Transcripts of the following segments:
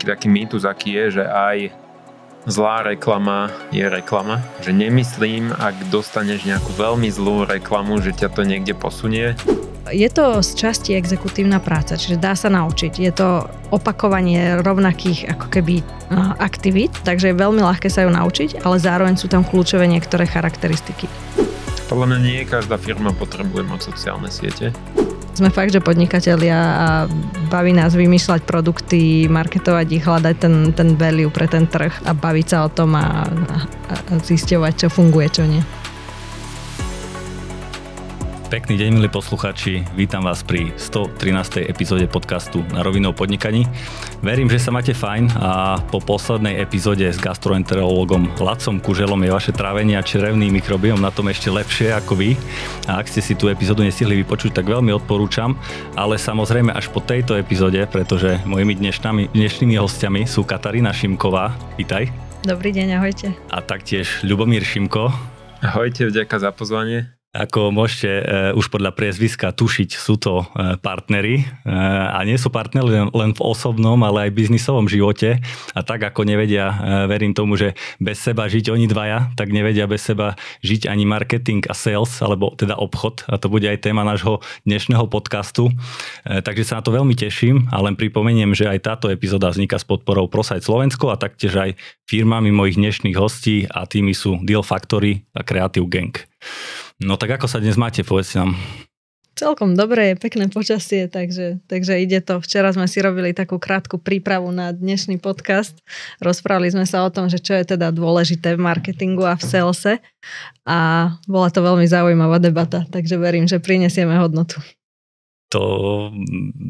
nejaký taký mýtus, aký je, že aj zlá reklama je reklama. Že nemyslím, ak dostaneš nejakú veľmi zlú reklamu, že ťa to niekde posunie. Je to z časti exekutívna práca, čiže dá sa naučiť. Je to opakovanie rovnakých ako keby aktivít, takže je veľmi ľahké sa ju naučiť, ale zároveň sú tam kľúčové niektoré charakteristiky. Podľa mňa nie každá firma potrebuje mať sociálne siete. Sme fakt, že podnikatelia a baví nás vymýšľať produkty, marketovať ich, hľadať ten, ten value pre ten trh a baviť sa o tom a, a, a zisťovať, čo funguje, čo nie. Pekný deň, milí posluchači. Vítam vás pri 113. epizóde podcastu na rovinou podnikaní. Verím, že sa máte fajn a po poslednej epizóde s gastroenterologom Lacom Kuželom je vaše trávenie a črevný mikrobiom na tom ešte lepšie ako vy. A ak ste si tú epizódu nestihli vypočuť, tak veľmi odporúčam, ale samozrejme až po tejto epizóde, pretože mojimi dnešnými, dnešnými hostiami sú Katarína Šimková. Vítaj. Dobrý deň, ahojte. A taktiež Ľubomír Šimko. Ahojte, vďaka za pozvanie. Ako môžete uh, už podľa priezviska tušiť, sú to uh, partnery uh, a nie sú partnery len, len v osobnom, ale aj biznisovom živote. A tak ako nevedia, uh, verím tomu, že bez seba žiť oni dvaja, tak nevedia bez seba žiť ani marketing a sales, alebo teda obchod. A to bude aj téma nášho dnešného podcastu. Uh, takže sa na to veľmi teším a len pripomeniem, že aj táto epizóda vzniká s podporou ProSite Slovensko a taktiež aj firmami mojich dnešných hostí a tými sú Deal Factory a Creative Gang. No tak ako sa dnes máte, povedzte nám. Celkom dobre, je pekné počasie, takže, takže ide to. Včera sme si robili takú krátku prípravu na dnešný podcast. Rozprávali sme sa o tom, že čo je teda dôležité v marketingu a v salese a bola to veľmi zaujímavá debata, takže verím, že prinesieme hodnotu. To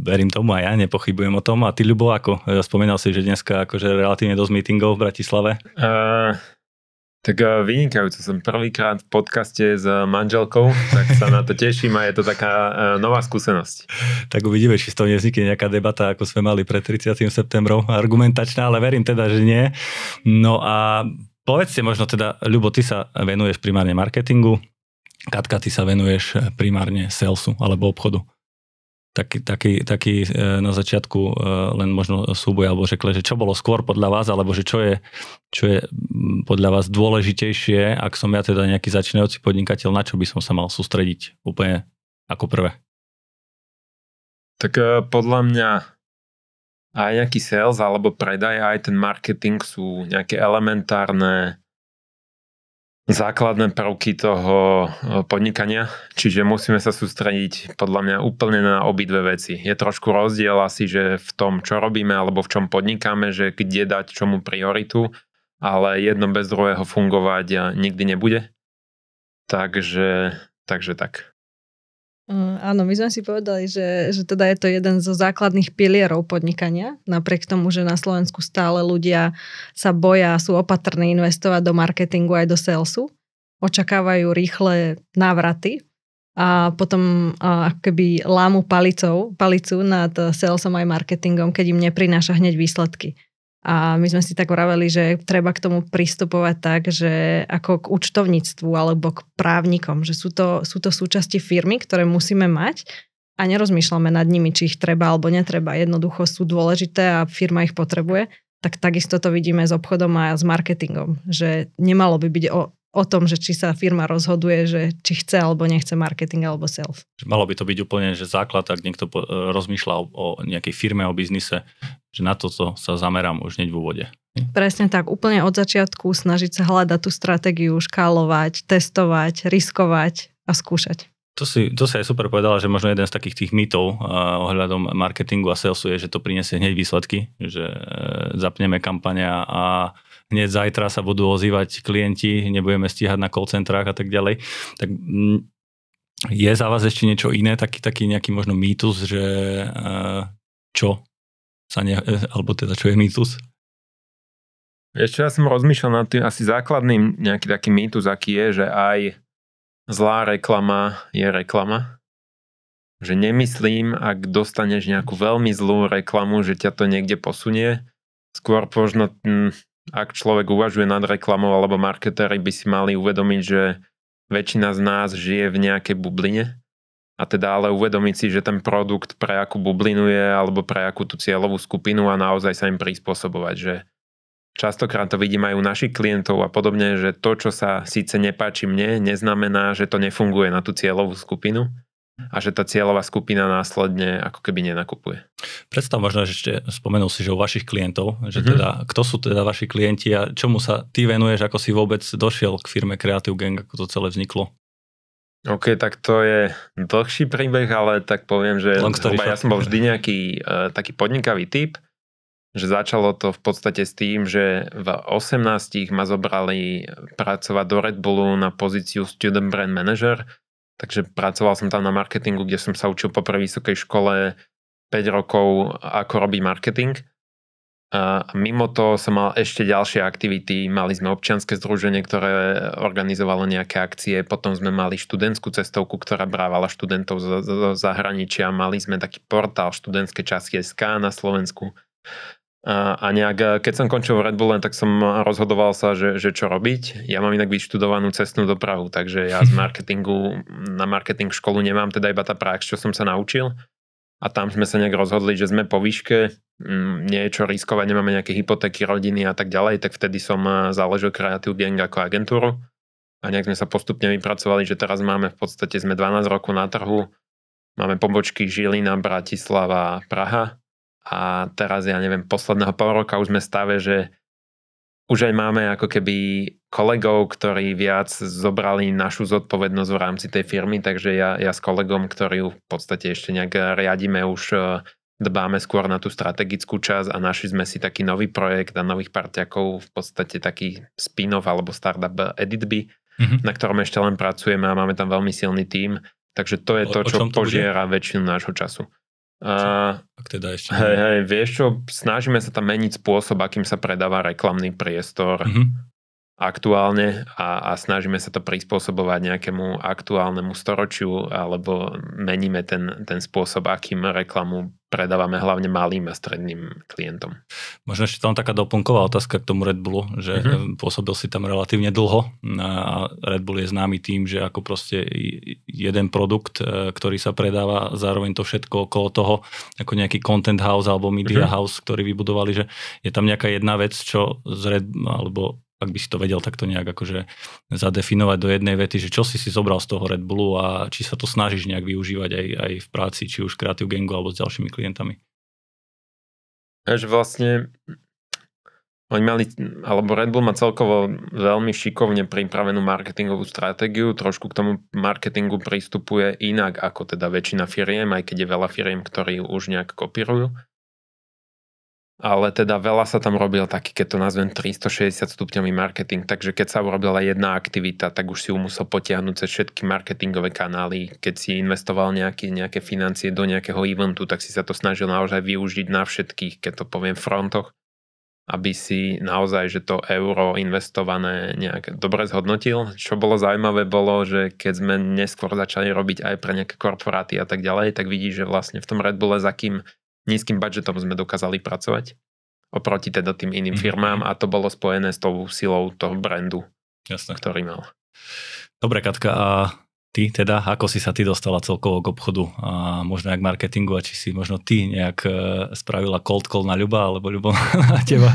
verím tomu aj ja, nepochybujem o tom. A ty, Ľubo, ako? Spomínal si, že dneska akože relatívne dosť meetingov v Bratislave. Uh, tak eh, vynikajúco som prvýkrát v podcaste s manželkou, tak sa na to teším a je to taká eh, nová skúsenosť. Tak uvidíme, či z toho nevznikne nejaká debata, ako sme mali pred 30. septembrom, argumentačná, ale verím teda, že nie. No a povedzte možno teda, Ľubo, ty sa venuješ primárne marketingu, Katka, ty sa venuješ primárne salesu alebo obchodu taký, taký, taký e, na začiatku e, len možno súboj, alebo řekli, že čo bolo skôr podľa vás, alebo že čo je, čo je podľa vás dôležitejšie, ak som ja teda nejaký začínajúci podnikateľ, na čo by som sa mal sústrediť úplne ako prvé? Tak e, podľa mňa aj nejaký sales alebo predaj, aj ten marketing sú nejaké elementárne základné prvky toho e, podnikania, čiže musíme sa sústrediť podľa mňa úplne na obidve veci. Je trošku rozdiel asi, že v tom, čo robíme alebo v čom podnikáme, že kde dať čomu prioritu, ale jedno bez druhého fungovať e, nikdy nebude. Takže, takže tak. Mm, áno, my sme si povedali, že, že teda je to jeden zo základných pilierov podnikania, napriek tomu, že na Slovensku stále ľudia sa boja, sú opatrní investovať do marketingu aj do salesu, očakávajú rýchle návraty a potom a, keby lámu palicou, palicu nad salesom aj marketingom, keď im neprináša hneď výsledky. A my sme si tak vraveli, že treba k tomu pristupovať tak, že ako k účtovníctvu alebo k právnikom, že sú to, sú to súčasti firmy, ktoré musíme mať a nerozmýšľame nad nimi, či ich treba alebo netreba. Jednoducho sú dôležité a firma ich potrebuje. Tak takisto to vidíme s obchodom a s marketingom, že nemalo by byť o, o tom, že či sa firma rozhoduje, že či chce alebo nechce marketing alebo sales. Malo by to byť úplne že základ, ak niekto e, rozmýšľa o, o nejakej firme, o biznise, že na toto sa zamerám už hneď v úvode. Presne tak, úplne od začiatku snažiť sa hľadať tú stratégiu, škálovať, testovať, riskovať a skúšať. To si, to si aj super povedala, že možno jeden z takých tých mýtov uh, ohľadom marketingu a salesu je, že to priniesie hneď výsledky, že uh, zapneme kampania a hneď zajtra sa budú ozývať klienti, nebudeme stíhať na call centrách a tak ďalej. Tak mm, je za vás ešte niečo iné, taký, taký nejaký možno mýtus, že uh, čo sa ne, alebo teda čo je mýtus? Ešte ja som rozmýšľal nad tým, asi základným nejaký taký mýtus, aký je, že aj zlá reklama je reklama. Že nemyslím, ak dostaneš nejakú veľmi zlú reklamu, že ťa to niekde posunie. Skôr možno hm, ak človek uvažuje nad reklamou alebo marketéri by si mali uvedomiť, že väčšina z nás žije v nejakej bubline a teda ale uvedomiť si, že ten produkt pre akú bublinu je alebo pre akú tú cieľovú skupinu a naozaj sa im prispôsobovať, že častokrát to vidím aj u našich klientov a podobne, že to, čo sa síce nepáči mne, neznamená, že to nefunguje na tú cieľovú skupinu a že tá cieľová skupina následne ako keby nenakupuje. Predstav možno, že ešte spomenul si, že u vašich klientov, že mm-hmm. teda, kto sú teda vaši klienti a čomu sa ty venuješ, ako si vôbec došiel k firme Creative Gang, ako to celé vzniklo? OK, tak to je dlhší príbeh, ale tak poviem, že ja som bol vždy nejaký uh, taký podnikavý typ, že začalo to v podstate s tým, že v 18 ma zobrali pracovať do Red Bullu na pozíciu Student Brand Manager, takže pracoval som tam na marketingu, kde som sa učil po prvej vysokej škole 5 rokov, ako robí marketing. A mimo toho som mal ešte ďalšie aktivity. Mali sme občianske združenie, ktoré organizovalo nejaké akcie. Potom sme mali študentskú cestovku, ktorá brávala študentov zo, zo zahraničia. Mali sme taký portál študentské časti SK na Slovensku. A, a nejak, keď som končil v Red Bulle, tak som rozhodoval sa, že, že čo robiť. Ja mám inak vyštudovanú cestnú dopravu, takže ja z marketingu na marketing školu nemám teda iba tá prax, čo som sa naučil. A tam sme sa nejak rozhodli, že sme po výške, mm, niečo riskovať, nemáme nejaké hypotéky, rodiny a tak ďalej, tak vtedy som eh, založil Creative Gang ako agentúru. A nejak sme sa postupne vypracovali, že teraz máme v podstate, sme 12 rokov na trhu, máme pobočky Žilina, Bratislava, Praha a teraz, ja neviem, posledného pol roka už sme stave, že už aj máme ako keby kolegov, ktorí viac zobrali našu zodpovednosť v rámci tej firmy, takže ja, ja s kolegom, ktorý v podstate ešte nejak riadíme, už e, dbáme skôr na tú strategickú časť a našli sme si taký nový projekt a nových parťakov, v podstate taký spin-off alebo startup EditBy, mm-hmm. na ktorom ešte len pracujeme a máme tam veľmi silný tím, takže to je to, čo požiera väčšinu nášho času. Ak teda ešte... Hej, hej, vieš čo, snažíme sa tam meniť spôsob, akým sa predáva reklamný priestor mm-hmm. Aktuálne a, a snažíme sa to prispôsobovať nejakému aktuálnemu storočiu alebo meníme ten, ten spôsob, akým reklamu predávame hlavne malým a stredným klientom. Možno ešte tam taká doplnková otázka k tomu Red Bullu, že mm-hmm. pôsobil si tam relatívne dlho a Red Bull je známy tým, že ako proste jeden produkt, e, ktorý sa predáva, zároveň to všetko okolo toho, ako nejaký content house alebo media mm-hmm. house, ktorý vybudovali, že je tam nejaká jedna vec, čo z Red, alebo ak by si to vedel takto nejak akože zadefinovať do jednej vety, že čo si si zobral z toho Red Bullu a či sa to snažíš nejak využívať aj, aj v práci, či už Creative Gangu alebo s ďalšími klientami. Až vlastne oni mali, alebo Red Bull má celkovo veľmi šikovne pripravenú marketingovú stratégiu, trošku k tomu marketingu prístupuje inak ako teda väčšina firiem, aj keď je veľa firiem, ktorí už nejak kopírujú ale teda veľa sa tam robil taký, keď to nazvem 360 stupňový marketing, takže keď sa urobila jedna aktivita, tak už si ju musel potiahnuť cez všetky marketingové kanály. Keď si investoval nejaké, nejaké financie do nejakého eventu, tak si sa to snažil naozaj využiť na všetkých, keď to poviem, frontoch, aby si naozaj, že to euro investované nejak dobre zhodnotil. Čo bolo zaujímavé bolo, že keď sme neskôr začali robiť aj pre nejaké korporáty a tak ďalej, tak vidíš, že vlastne v tom Red Bulle za kým nízkym budžetom sme dokázali pracovať oproti teda tým iným mm-hmm. firmám a to bolo spojené s tou silou toho brandu, Jasne. ktorý mal. Dobre, Katka, a ty teda, ako si sa ty dostala celkovo k obchodu a možno aj k marketingu a či si možno ty nejak e, spravila cold call na Ľuba alebo Ľubo na teba?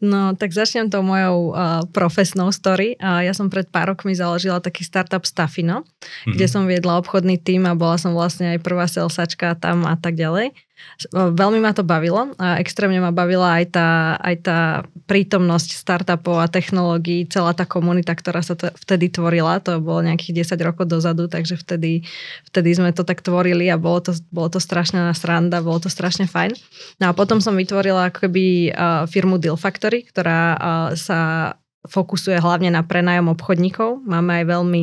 No, tak začnem to mojou uh, profesnou story. Uh, ja som pred pár rokmi založila taký startup Stafino, mm-hmm. kde som viedla obchodný tým a bola som vlastne aj prvá selsačka tam a tak ďalej. Veľmi ma to bavilo a extrémne ma bavila aj tá, aj tá prítomnosť startupov a technológií, celá tá komunita, ktorá sa t- vtedy tvorila, to bolo nejakých 10 rokov dozadu, takže vtedy, vtedy sme to tak tvorili a bolo to, bolo to strašná sranda, bolo to strašne fajn. No a potom som vytvorila akoby firmu Deal Factory, ktorá sa fokusuje hlavne na prenájom obchodníkov. Máme aj veľmi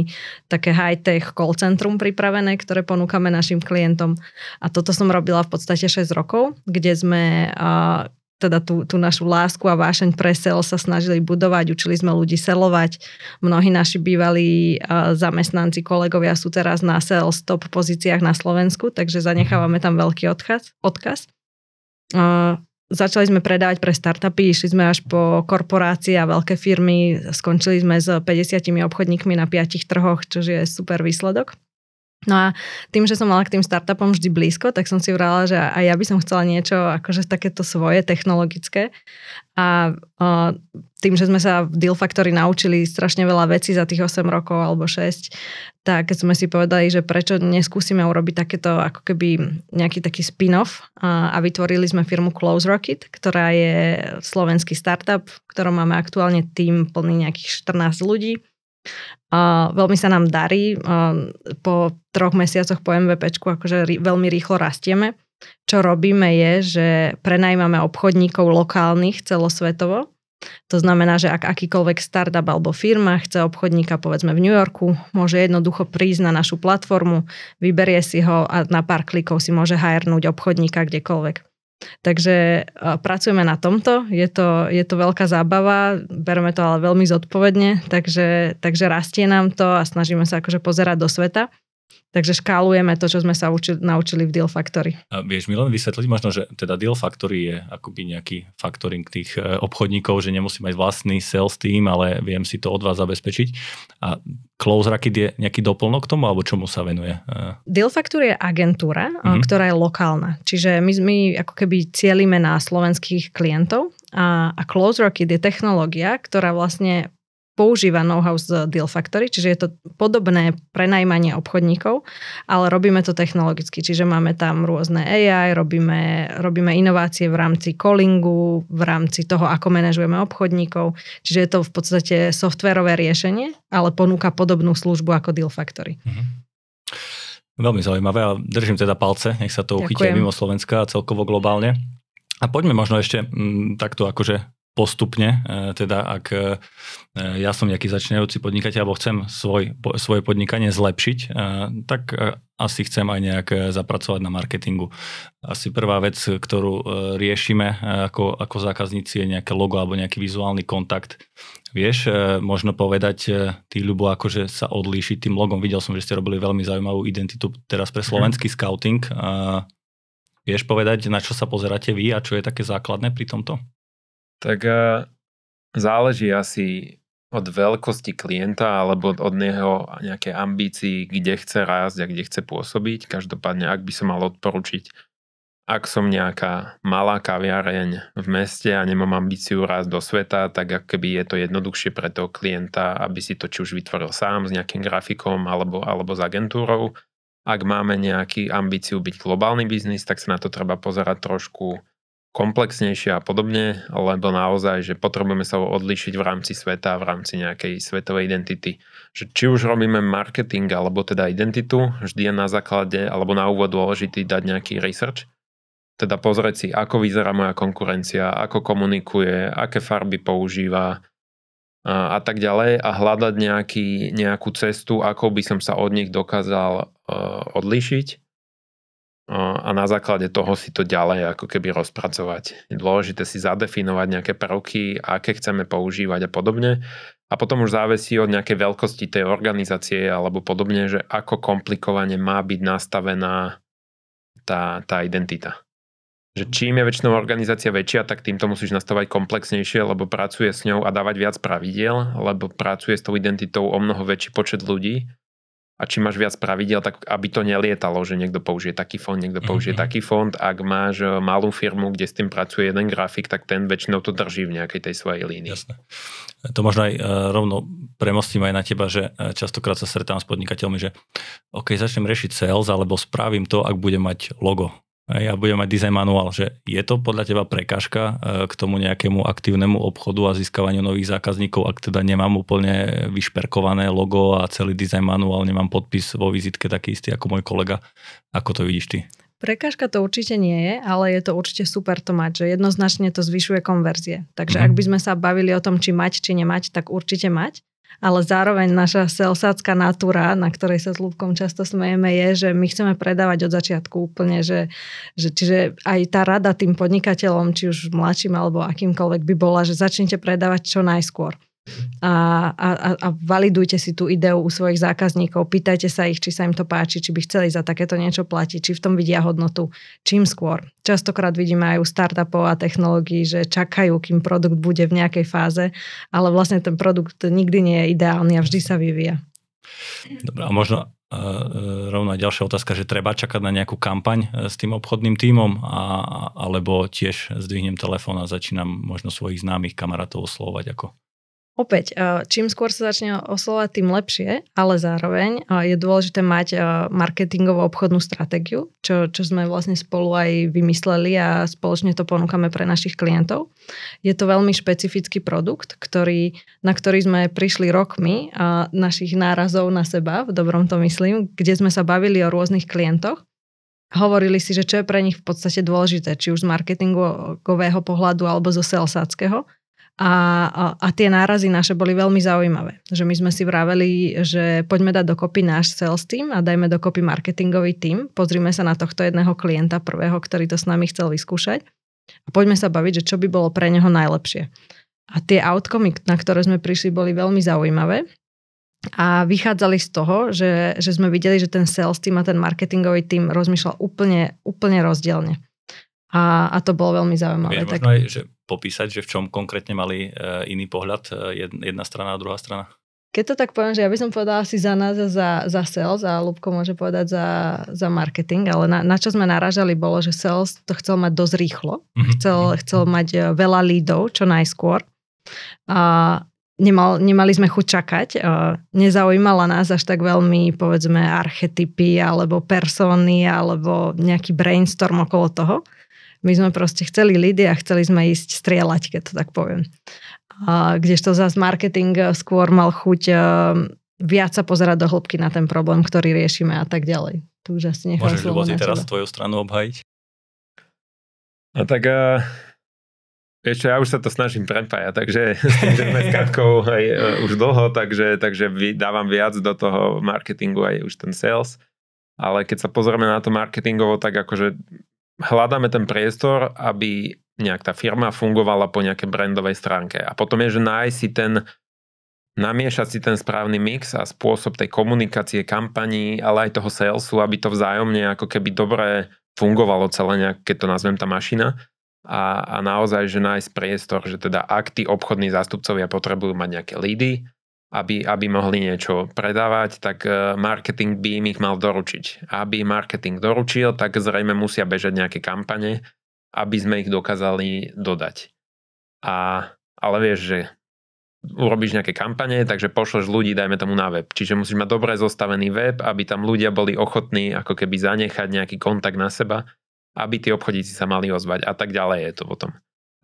také high-tech call centrum pripravené, ktoré ponúkame našim klientom. A toto som robila v podstate 6 rokov, kde sme teda tú, tú našu lásku a vášeň pre sel sa snažili budovať, učili sme ľudí selovať. Mnohí naši bývalí zamestnanci, kolegovia sú teraz na sales top pozíciách na Slovensku, takže zanechávame tam veľký odkaz. odkaz. Začali sme predávať pre startupy, išli sme až po korporácie a veľké firmy, skončili sme s 50 obchodníkmi na 5 trhoch, čo je super výsledok. No a tým, že som mala k tým startupom vždy blízko, tak som si vrala, že aj ja by som chcela niečo akože takéto svoje technologické. A uh, tým, že sme sa v Deal Factory naučili strašne veľa vecí za tých 8 rokov alebo 6, tak sme si povedali, že prečo neskúsime urobiť takéto ako keby nejaký taký spin-off a, a vytvorili sme firmu Close Rocket, ktorá je slovenský startup, ktorom máme aktuálne tým plný nejakých 14 ľudí a veľmi sa nám darí. A po troch mesiacoch po MVPčku akože ri, veľmi rýchlo rastieme. Čo robíme je, že prenajímame obchodníkov lokálnych celosvetovo. To znamená, že ak akýkoľvek startup alebo firma chce obchodníka povedzme v New Yorku, môže jednoducho prísť na našu platformu, vyberie si ho a na pár klikov si môže hajrnúť obchodníka kdekoľvek. Takže pracujeme na tomto, je to, je to veľká zábava, bereme to ale veľmi zodpovedne, takže, takže rastie nám to a snažíme sa akože pozerať do sveta. Takže škálujeme to, čo sme sa učili, naučili v Deal Factory. A vieš mi len vysvetliť možno, že teda Deal Factory je akoby nejaký factoring tých e, obchodníkov, že nemusí mať vlastný sales team, ale viem si to od vás zabezpečiť. A Close Racket je nejaký doplnok k tomu, alebo čomu sa venuje? E, Deal Factory je agentúra, mm-hmm. ktorá je lokálna. Čiže my, my ako keby cielime na slovenských klientov a, a Close Rocket je technológia, ktorá vlastne používa know-how z Deal Factory, čiže je to podobné prenajmanie obchodníkov, ale robíme to technologicky, čiže máme tam rôzne AI, robíme, robíme inovácie v rámci callingu, v rámci toho, ako manažujeme obchodníkov, čiže je to v podstate softverové riešenie, ale ponúka podobnú službu ako Deal Factory. Mhm. Veľmi zaujímavé a držím teda palce, nech sa to uchytie mimo Slovenska a celkovo globálne. A poďme možno ešte m, takto akože postupne, e, teda ak e, ja som nejaký začínajúci podnikateľ alebo chcem svoj, svoje podnikanie zlepšiť, e, tak asi chcem aj nejak zapracovať na marketingu. Asi prvá vec, ktorú riešime ako, ako zákazníci je nejaké logo alebo nejaký vizuálny kontakt. Vieš možno povedať, ty ľubo, akože sa odlíšiť tým logom. Videl som, že ste robili veľmi zaujímavú identitu teraz pre slovenský scouting. Vieš povedať, na čo sa pozeráte vy a čo je také základné pri tomto? Tak uh, záleží asi od veľkosti klienta alebo od neho nejaké ambícií, kde chce rásť a kde chce pôsobiť. Každopádne, ak by som mal odporučiť, ak som nejaká malá kaviareň v meste a nemám ambíciu rásť do sveta, tak ak keby je to jednoduchšie pre toho klienta, aby si to či už vytvoril sám s nejakým grafikom alebo, alebo s agentúrou. Ak máme nejaký ambíciu byť globálny biznis, tak sa na to treba pozerať trošku komplexnejšie a podobne, lebo naozaj, že potrebujeme sa odlišiť v rámci sveta, v rámci nejakej svetovej identity. Že či už robíme marketing alebo teda identitu, vždy je na základe alebo na úvod dôležitý dať nejaký research, teda pozrieť si, ako vyzerá moja konkurencia, ako komunikuje, aké farby používa a, a tak ďalej. A hľadať nejaký, nejakú cestu, ako by som sa od nich dokázal uh, odlišiť a na základe toho si to ďalej ako keby rozpracovať. Je dôležité si zadefinovať nejaké prvky, aké chceme používať a podobne. A potom už závisí od nejakej veľkosti tej organizácie alebo podobne, že ako komplikovane má byť nastavená tá, tá identita. Že čím je väčšinou organizácia väčšia, tak týmto musíš nastavať komplexnejšie, lebo pracuje s ňou a dávať viac pravidiel, lebo pracuje s tou identitou o mnoho väčší počet ľudí a či máš viac pravidel, tak aby to nelietalo, že niekto použije taký fond, niekto použije mm-hmm. taký fond. Ak máš e, malú firmu, kde s tým pracuje jeden grafik, tak ten väčšinou to drží v nejakej tej svojej línii. Jasné. To možno aj uh, rovno premostím aj na teba, že uh, častokrát sa stretám s podnikateľmi, že OK, začnem riešiť sales, alebo spravím to, ak budem mať logo ja budem mať design manuál, že je to podľa teba prekážka e, k tomu nejakému aktívnemu obchodu a získavaniu nových zákazníkov, ak teda nemám úplne vyšperkované logo a celý design manuál, nemám podpis vo vizitke taký istý ako môj kolega. Ako to vidíš ty? Prekážka to určite nie je, ale je to určite super to mať, že jednoznačne to zvyšuje konverzie. Takže mm-hmm. ak by sme sa bavili o tom, či mať, či nemať, tak určite mať ale zároveň naša selsácká natúra, na ktorej sa s Lúbkom často smejeme, je, že my chceme predávať od začiatku úplne, že, že čiže aj tá rada tým podnikateľom, či už mladším alebo akýmkoľvek by bola, že začnite predávať čo najskôr a, a, a validujte si tú ideu u svojich zákazníkov, pýtajte sa ich, či sa im to páči, či by chceli za takéto niečo platiť, či v tom vidia hodnotu, čím skôr. Častokrát vidíme aj u startupov a technológií, že čakajú, kým produkt bude v nejakej fáze, ale vlastne ten produkt nikdy nie je ideálny a vždy sa vyvíja. Dobre, a možno uh, rovno aj ďalšia otázka, že treba čakať na nejakú kampaň s tým obchodným tímom, a, alebo tiež zdvihnem telefón a začínam možno svojich známych kamarátov oslovať ako Opäť, eh, čím skôr sa začne oslovať, tým lepšie, ale zároveň eh, je dôležité mať eh, marketingovú obchodnú stratégiu, čo, čo sme vlastne spolu aj vymysleli a spoločne to ponúkame pre našich klientov. Je to veľmi špecifický produkt, ktorý, na ktorý sme prišli rokmi našich nárazov na seba, v dobrom to myslím, kde sme sa bavili o rôznych klientoch hovorili si, že čo je pre nich v podstate dôležité, či už z marketingového pohľadu alebo zo salesáckého a, a, a tie nárazy naše boli veľmi zaujímavé. Že my sme si vraveli, že poďme dať dokopy náš sales team a dajme dokopy marketingový team. Pozrime sa na tohto jedného klienta prvého, ktorý to s nami chcel vyskúšať. A poďme sa baviť, že čo by bolo pre neho najlepšie. A tie outcomy, na ktoré sme prišli, boli veľmi zaujímavé. A vychádzali z toho, že, že sme videli, že ten sales team a ten marketingový team rozmýšľal úplne, úplne rozdielne. A, a to bolo veľmi zaujímavé. Vieš, tak... možno aj, že popísať, že v čom konkrétne mali uh, iný pohľad uh, jedna strana a druhá strana? Keď to tak poviem, že ja by som povedala asi za nás a za, za sales a Lubko môže povedať za, za marketing, ale na, na čo sme narážali bolo, že sales to chcel mať dosť rýchlo. Mm-hmm. Chcel, chcel mať e, veľa lídov čo najskôr. A nemal, nemali sme chuť čakať. Nezaujímala nás až tak veľmi, povedzme, archetypy alebo persóny alebo nejaký brainstorm okolo toho my sme proste chceli lidy a chceli sme ísť strieľať, keď to tak poviem. A kdežto zase marketing eh, skôr mal chuť eh, viac sa pozerať do hĺbky na ten problém, ktorý riešime a tak ďalej. Tu už asi nechám Môžeš slovo na teraz tvoju stranu obhajiť? No tak uh, vieš čo, ja už sa to snažím prepájať, takže s tým, že sme s Katkou aj, uh, už dlho, takže, takže dávam viac do toho marketingu aj už ten sales. Ale keď sa pozrieme na to marketingovo, tak akože hľadáme ten priestor, aby nejak tá firma fungovala po nejakej brandovej stránke. A potom je, že nájsť si ten, namiešať si ten správny mix a spôsob tej komunikácie, kampaní, ale aj toho salesu, aby to vzájomne ako keby dobre fungovalo celé nejak, keď to nazvem tá mašina. A, a naozaj, že nájsť priestor, že teda ak tí obchodní zástupcovia potrebujú mať nejaké lídy, aby, aby mohli niečo predávať, tak e, marketing by im ich mal doručiť. Aby marketing doručil, tak zrejme musia bežať nejaké kampane, aby sme ich dokázali dodať. A, ale vieš, že urobíš nejaké kampane, takže pošleš ľudí, dajme tomu na web. Čiže musíš mať dobre zostavený web, aby tam ľudia boli ochotní ako keby zanechať nejaký kontakt na seba, aby tí obchodníci sa mali ozvať a tak ďalej je to potom.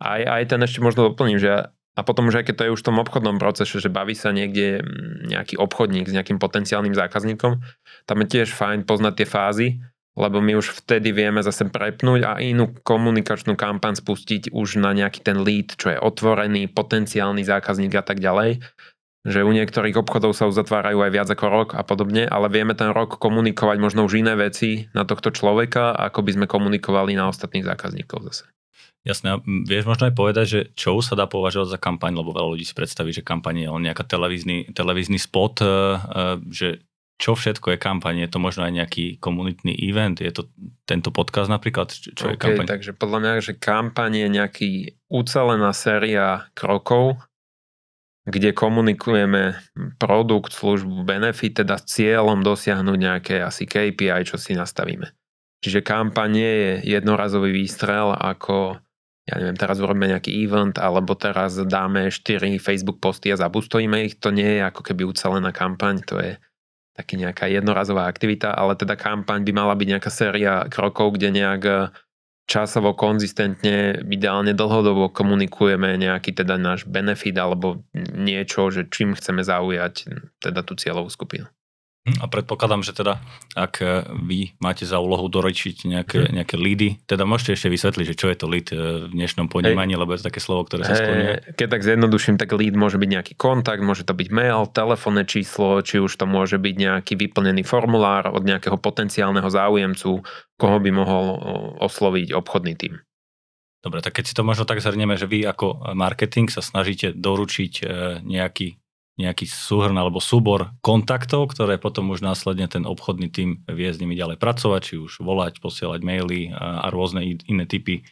Aj, aj ten ešte možno doplním, že a potom už aj keď to je už v tom obchodnom procese, že baví sa niekde mm, nejaký obchodník s nejakým potenciálnym zákazníkom, tam je tiež fajn poznať tie fázy, lebo my už vtedy vieme zase prepnúť a inú komunikačnú kampaň spustiť už na nejaký ten lead, čo je otvorený, potenciálny zákazník a tak ďalej. Že u niektorých obchodov sa uzatvárajú aj viac ako rok a podobne, ale vieme ten rok komunikovať možno už iné veci na tohto človeka, ako by sme komunikovali na ostatných zákazníkov zase. Jasné, vieš možno aj povedať, že čo sa dá považovať za kampaň, lebo veľa ľudí si predstaví, že kampaň je len nejaká televízny, televízny spot, e, e, že čo všetko je kampaň? Je to možno aj nejaký komunitný event? Je to tento podcast napríklad? Čo okay, je kampaň? Takže podľa mňa, že kampaň je nejaký ucelená séria krokov, kde komunikujeme produkt, službu, benefit, teda s cieľom dosiahnuť nejaké asi KPI, čo si nastavíme. Čiže kampaň nie je jednorazový výstrel ako ja neviem, teraz urobíme nejaký event, alebo teraz dáme 4 Facebook posty a zabustojíme ich, to nie je ako keby ucelená kampaň, to je taký nejaká jednorazová aktivita, ale teda kampaň by mala byť nejaká séria krokov, kde nejak e, časovo konzistentne, ideálne dlhodobo komunikujeme nejaký teda náš benefit alebo niečo, že čím chceme zaujať teda tú cieľovú skupinu. Hm, a predpokladám, že teda, ak e, vy máte za úlohu doročiť nejaké, hm. nejaké lídy, teda môžete ešte vysvetliť, že čo je to lead e, v dnešnom ponímaní, lebo je to také slovo, ktoré sa skloňuje. Keď tak zjednoduším, tak lead môže byť nejaký kontakt, môže to byť mail, telefónne číslo, či už to môže byť nejaký vyplnený formulár od nejakého potenciálneho záujemcu, koho by mohol osloviť obchodný tým. Dobre, tak keď si to možno tak zhrnieme, že vy ako marketing sa snažíte doručiť nejaký nejaký súhrn alebo súbor kontaktov, ktoré potom už následne ten obchodný tým vie s nimi ďalej pracovať, či už volať, posielať maily a, a rôzne iné typy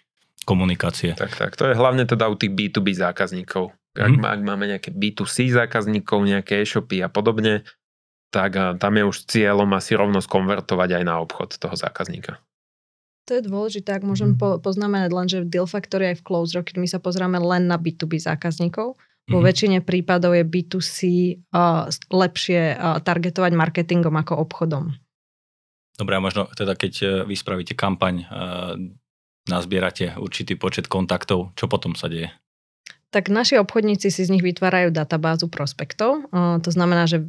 komunikácie. Tak, tak. To je hlavne teda u tých B2B zákazníkov. Ak, mm. ak máme nejaké B2C zákazníkov, nejaké e-shopy a podobne, tak tam je už cieľom asi rovno skonvertovať aj na obchod toho zákazníka. To je dôležité, ak môžem po, poznamenať len, že v Deal Factory aj v Close Rocket my sa pozrieme len na B2B zákazníkov. Vo mm-hmm. väčšine prípadov je B2C uh, lepšie uh, targetovať marketingom ako obchodom. Dobre, a možno teda keď uh, vy spravíte kampaň, uh, nazbierate určitý počet kontaktov, čo potom sa deje? Tak naši obchodníci si z nich vytvárajú databázu prospektov. To znamená, že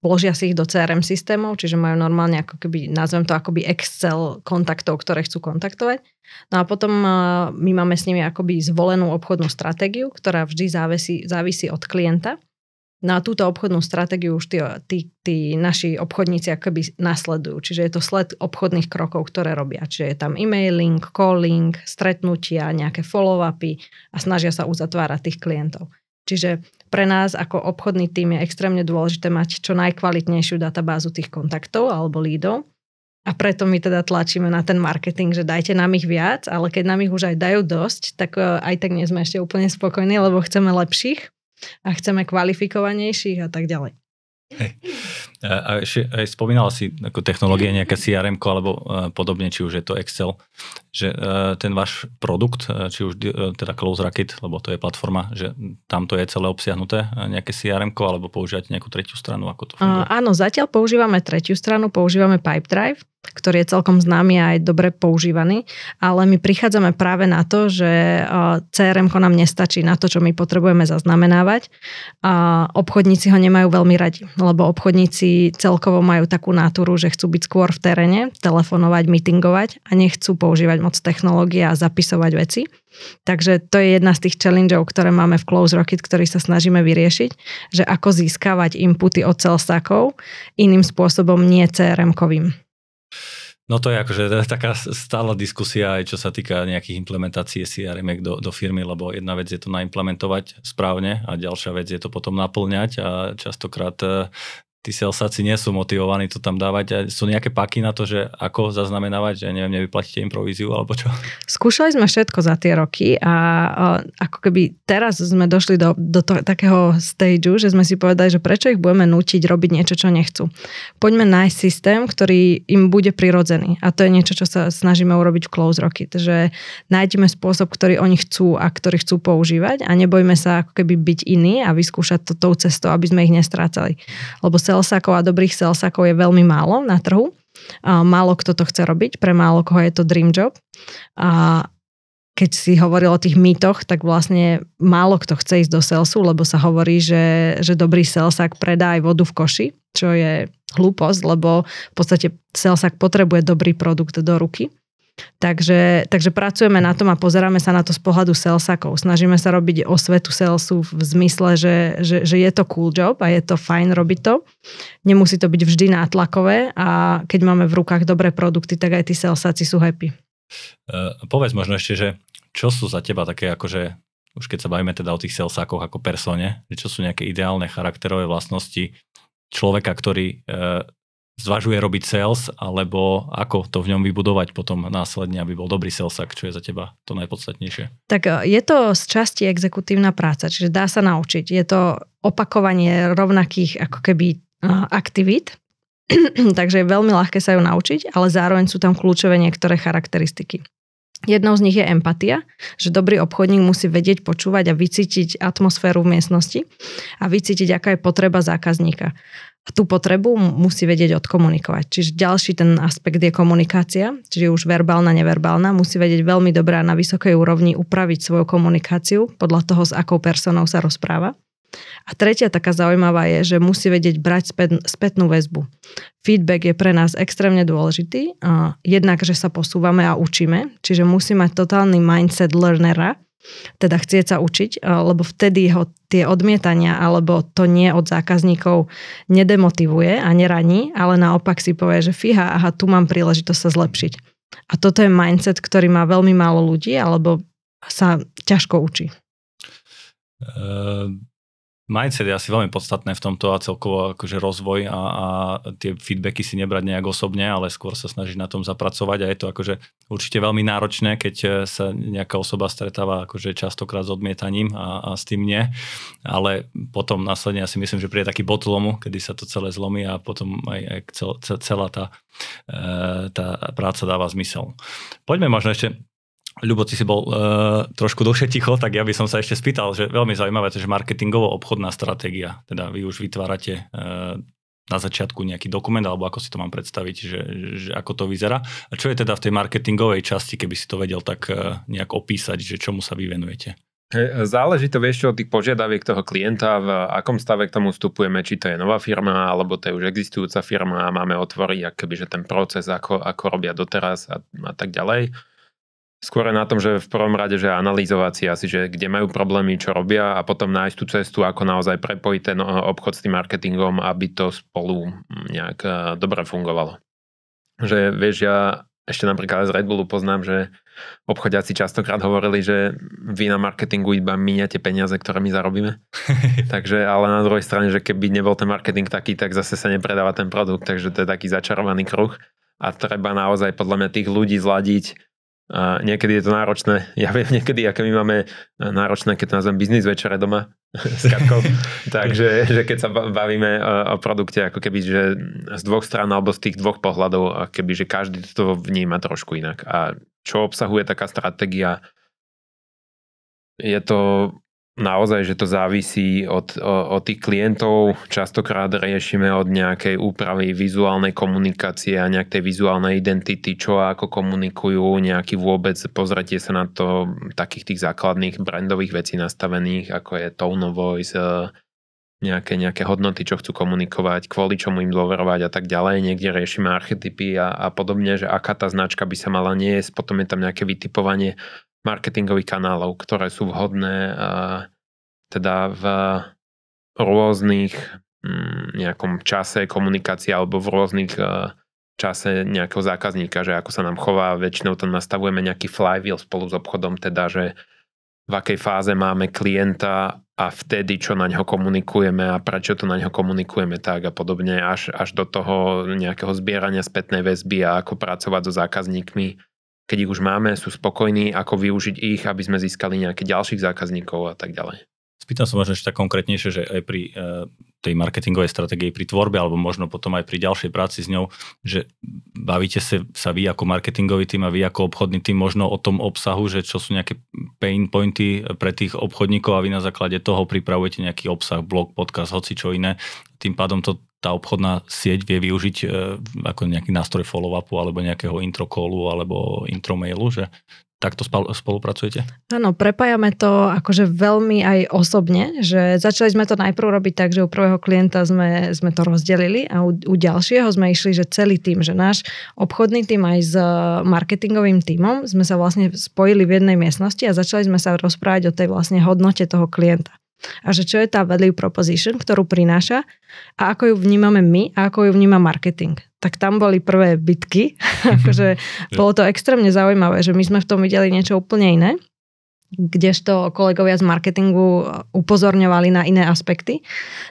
vložia si ich do CRM systémov, čiže majú normálne ako keby, nazvem to akoby Excel kontaktov, ktoré chcú kontaktovať. No a potom my máme s nimi akoby zvolenú obchodnú stratégiu, ktorá vždy závisí, závisí od klienta. No a túto obchodnú stratégiu už tí, tí, tí naši obchodníci akoby nasledujú. Čiže je to sled obchodných krokov, ktoré robia. Čiže je tam emailing, calling, stretnutia, nejaké follow-upy a snažia sa uzatvárať tých klientov. Čiže pre nás ako obchodný tým je extrémne dôležité mať čo najkvalitnejšiu databázu tých kontaktov alebo lídov. A preto my teda tlačíme na ten marketing, že dajte nám ich viac, ale keď nám ich už aj dajú dosť, tak e, aj tak nie sme ešte úplne spokojní, lebo chceme lepších a chceme kvalifikovanejších a tak ďalej. Hej. A ešte aj spomínala si ako technológie, nejaké CRM alebo e, podobne, či už je to Excel, že e, ten váš produkt, e, či už teda Close Racket, lebo to je platforma, že tam to je celé obsiahnuté, nejaké CRM alebo používate nejakú tretiu stranu, ako to funguje? Áno, zatiaľ používame tretiu stranu, používame Pipedrive, ktorý je celkom známy a aj dobre používaný, ale my prichádzame práve na to, že CRM nám nestačí na to, čo my potrebujeme zaznamenávať a obchodníci ho nemajú veľmi radi, lebo obchodníci celkovo majú takú náturu, že chcú byť skôr v teréne, telefonovať, meetingovať a nechcú používať moc technológie a zapisovať veci. Takže to je jedna z tých challengeov, ktoré máme v Close Rocket, ktorý sa snažíme vyriešiť, že ako získavať inputy od salesakov iným spôsobom, nie CRM-kovým. No to je akože taká stála diskusia aj čo sa týka nejakých implementácií CRM do, do firmy, lebo jedna vec je to naimplementovať správne a ďalšia vec je to potom naplňať a častokrát eh, tí salesáci nie sú motivovaní to tam dávať. A sú nejaké paky na to, že ako zaznamenávať, že neviem, nevyplatíte im províziu alebo čo? Skúšali sme všetko za tie roky a ako keby teraz sme došli do, do to, takého stageu, že sme si povedali, že prečo ich budeme nútiť robiť niečo, čo nechcú. Poďme nájsť systém, ktorý im bude prirodzený. A to je niečo, čo sa snažíme urobiť v Close Rocket, že nájdeme spôsob, ktorý oni chcú a ktorý chcú používať a nebojme sa ako keby byť iný a vyskúšať to tou cestou, aby sme ich nestrácali. Lebo salesakov a dobrých salesakov je veľmi málo na trhu. Málo kto to chce robiť, pre málo koho je to dream job. A keď si hovoril o tých mýtoch, tak vlastne málo kto chce ísť do salesu, lebo sa hovorí, že, že dobrý salesak predá aj vodu v koši, čo je hlúposť, lebo v podstate salesak potrebuje dobrý produkt do ruky. Takže, takže pracujeme na tom a pozeráme sa na to z pohľadu salesakov. Snažíme sa robiť osvetu salesu v zmysle, že, že, že je to cool job a je to fajn robiť to. Nemusí to byť vždy nátlakové a keď máme v rukách dobré produkty, tak aj tí salesáci sú happy. Uh, povedz možno ešte, že čo sú za teba také akože už keď sa bavíme teda o tých salesákoch ako persone, že čo sú nejaké ideálne charakterové vlastnosti človeka, ktorý uh, zvažuje robiť sales, alebo ako to v ňom vybudovať potom následne, aby bol dobrý salesak, čo je za teba to najpodstatnejšie? Tak e, je to z časti exekutívna práca, čiže dá sa naučiť. Je to opakovanie rovnakých ako keby e, aktivít, takže je veľmi ľahké sa ju naučiť, ale zároveň sú tam kľúčové niektoré charakteristiky. Jednou z nich je empatia, že dobrý obchodník musí vedieť počúvať a vycítiť atmosféru v miestnosti a vycítiť, aká je potreba zákazníka. Tú potrebu musí vedieť odkomunikovať. Čiže ďalší ten aspekt je komunikácia, čiže už verbálna, neverbálna. Musí vedieť veľmi dobrá na vysokej úrovni upraviť svoju komunikáciu podľa toho, s akou personou sa rozpráva. A tretia taká zaujímavá je, že musí vedieť brať spät, spätnú väzbu. Feedback je pre nás extrémne dôležitý. Jednak, že sa posúvame a učíme, čiže musí mať totálny mindset learnera, teda chcieť sa učiť, lebo vtedy ho tie odmietania alebo to nie od zákazníkov nedemotivuje a neraní, ale naopak si povie, že fíha, aha, tu mám príležitosť sa zlepšiť. A toto je mindset, ktorý má veľmi málo ľudí alebo sa ťažko učí. Uh, mindset je asi veľmi podstatné v tomto a celkovo akože rozvoj a, a tie feedbacky si nebrať nejak osobne, ale skôr sa snažiť na tom zapracovať a je to akože určite veľmi náročné, keď e, sa nejaká osoba stretáva akože častokrát s odmietaním a, a s tým nie, ale potom následne ja si myslím, že príde taký bod lomu, kedy sa to celé zlomí a potom aj, aj cel, celá tá, e, tá práca dáva zmysel. Poďme možno ešte Ľubo, ty si bol uh, trošku dlhšie ticho, tak ja by som sa ešte spýtal, že veľmi zaujímavé, že marketingovo-obchodná stratégia, teda vy už vytvárate uh, na začiatku nejaký dokument, alebo ako si to mám predstaviť, že, že ako to vyzerá. A čo je teda v tej marketingovej časti, keby si to vedel tak uh, nejak opísať, že čomu sa vy venujete? Záleží to vieš od tých požiadaviek toho klienta, v akom stave k tomu vstupujeme, či to je nová firma, alebo to je už existujúca firma a máme otvoriť akoby, že ten proces, ako, ako robia doteraz a, a tak ďalej. Skôr na tom, že v prvom rade, že analyzovať si asi, že kde majú problémy, čo robia a potom nájsť tú cestu, ako naozaj prepojiť ten obchod s tým marketingom, aby to spolu nejak e, dobre fungovalo. Že vieš, ja ešte napríklad z Red Bullu poznám, že obchodiaci častokrát hovorili, že vy na marketingu iba míňate peniaze, ktoré my zarobíme. takže, ale na druhej strane, že keby nebol ten marketing taký, tak zase sa nepredáva ten produkt, takže to je taký začarovaný kruh a treba naozaj podľa mňa tých ľudí zladiť a niekedy je to náročné. Ja viem niekedy, aké my máme náročné, keď nazvem biznis večere doma s Katkou. Takže že keď sa bavíme o produkte, ako keby, že z dvoch strán alebo z tých dvoch pohľadov, keby, že každý to vníma trošku inak. A čo obsahuje taká stratégia? Je to naozaj, že to závisí od, od tých klientov. Častokrát riešime od nejakej úpravy vizuálnej komunikácie a nejakej vizuálnej identity, čo a ako komunikujú, nejaký vôbec pozretie sa na to takých tých základných brandových vecí nastavených, ako je tone of voice, e, nejaké, nejaké hodnoty, čo chcú komunikovať, kvôli čomu im dôverovať a tak ďalej. Niekde riešime archetypy a, a podobne, že aká tá značka by sa mala niesť. Potom je tam nejaké vytipovanie marketingových kanálov, ktoré sú vhodné teda v rôznych mm, nejakom čase komunikácie alebo v rôznych e, čase nejakého zákazníka, že ako sa nám chová, väčšinou tam nastavujeme nejaký flywheel spolu s obchodom, teda že v akej fáze máme klienta a vtedy, čo na ňo komunikujeme a prečo to na ňo komunikujeme tak a podobne, až, až do toho nejakého zbierania spätnej väzby a ako pracovať so zákazníkmi keď ich už máme, sú spokojní, ako využiť ich, aby sme získali nejakých ďalších zákazníkov a tak ďalej. Spýtam sa možno ešte tak konkrétnejšie, že aj pri uh, tej marketingovej stratégie, pri tvorbe, alebo možno potom aj pri ďalšej práci s ňou, že bavíte sa, sa vy ako marketingový tým a vy ako obchodný tým možno o tom obsahu, že čo sú nejaké pain pointy pre tých obchodníkov a vy na základe toho pripravujete nejaký obsah, blog, podcast, hoci čo iné. Tým pádom to tá obchodná sieť vie využiť e, ako nejaký nástroj follow-upu alebo nejakého intro callu alebo intro mailu, že takto spolupracujete? Áno, prepájame to akože veľmi aj osobne, že začali sme to najprv robiť tak, že u prvého klienta sme, sme to rozdelili a u, u ďalšieho sme išli, že celý tým, že náš obchodný tým aj s marketingovým týmom sme sa vlastne spojili v jednej miestnosti a začali sme sa rozprávať o tej vlastne hodnote toho klienta. A že čo je tá value proposition, ktorú prináša a ako ju vnímame my a ako ju vníma marketing. Tak tam boli prvé bitky. akože bolo to extrémne zaujímavé, že my sme v tom videli niečo úplne iné kdežto kolegovia z marketingu upozorňovali na iné aspekty.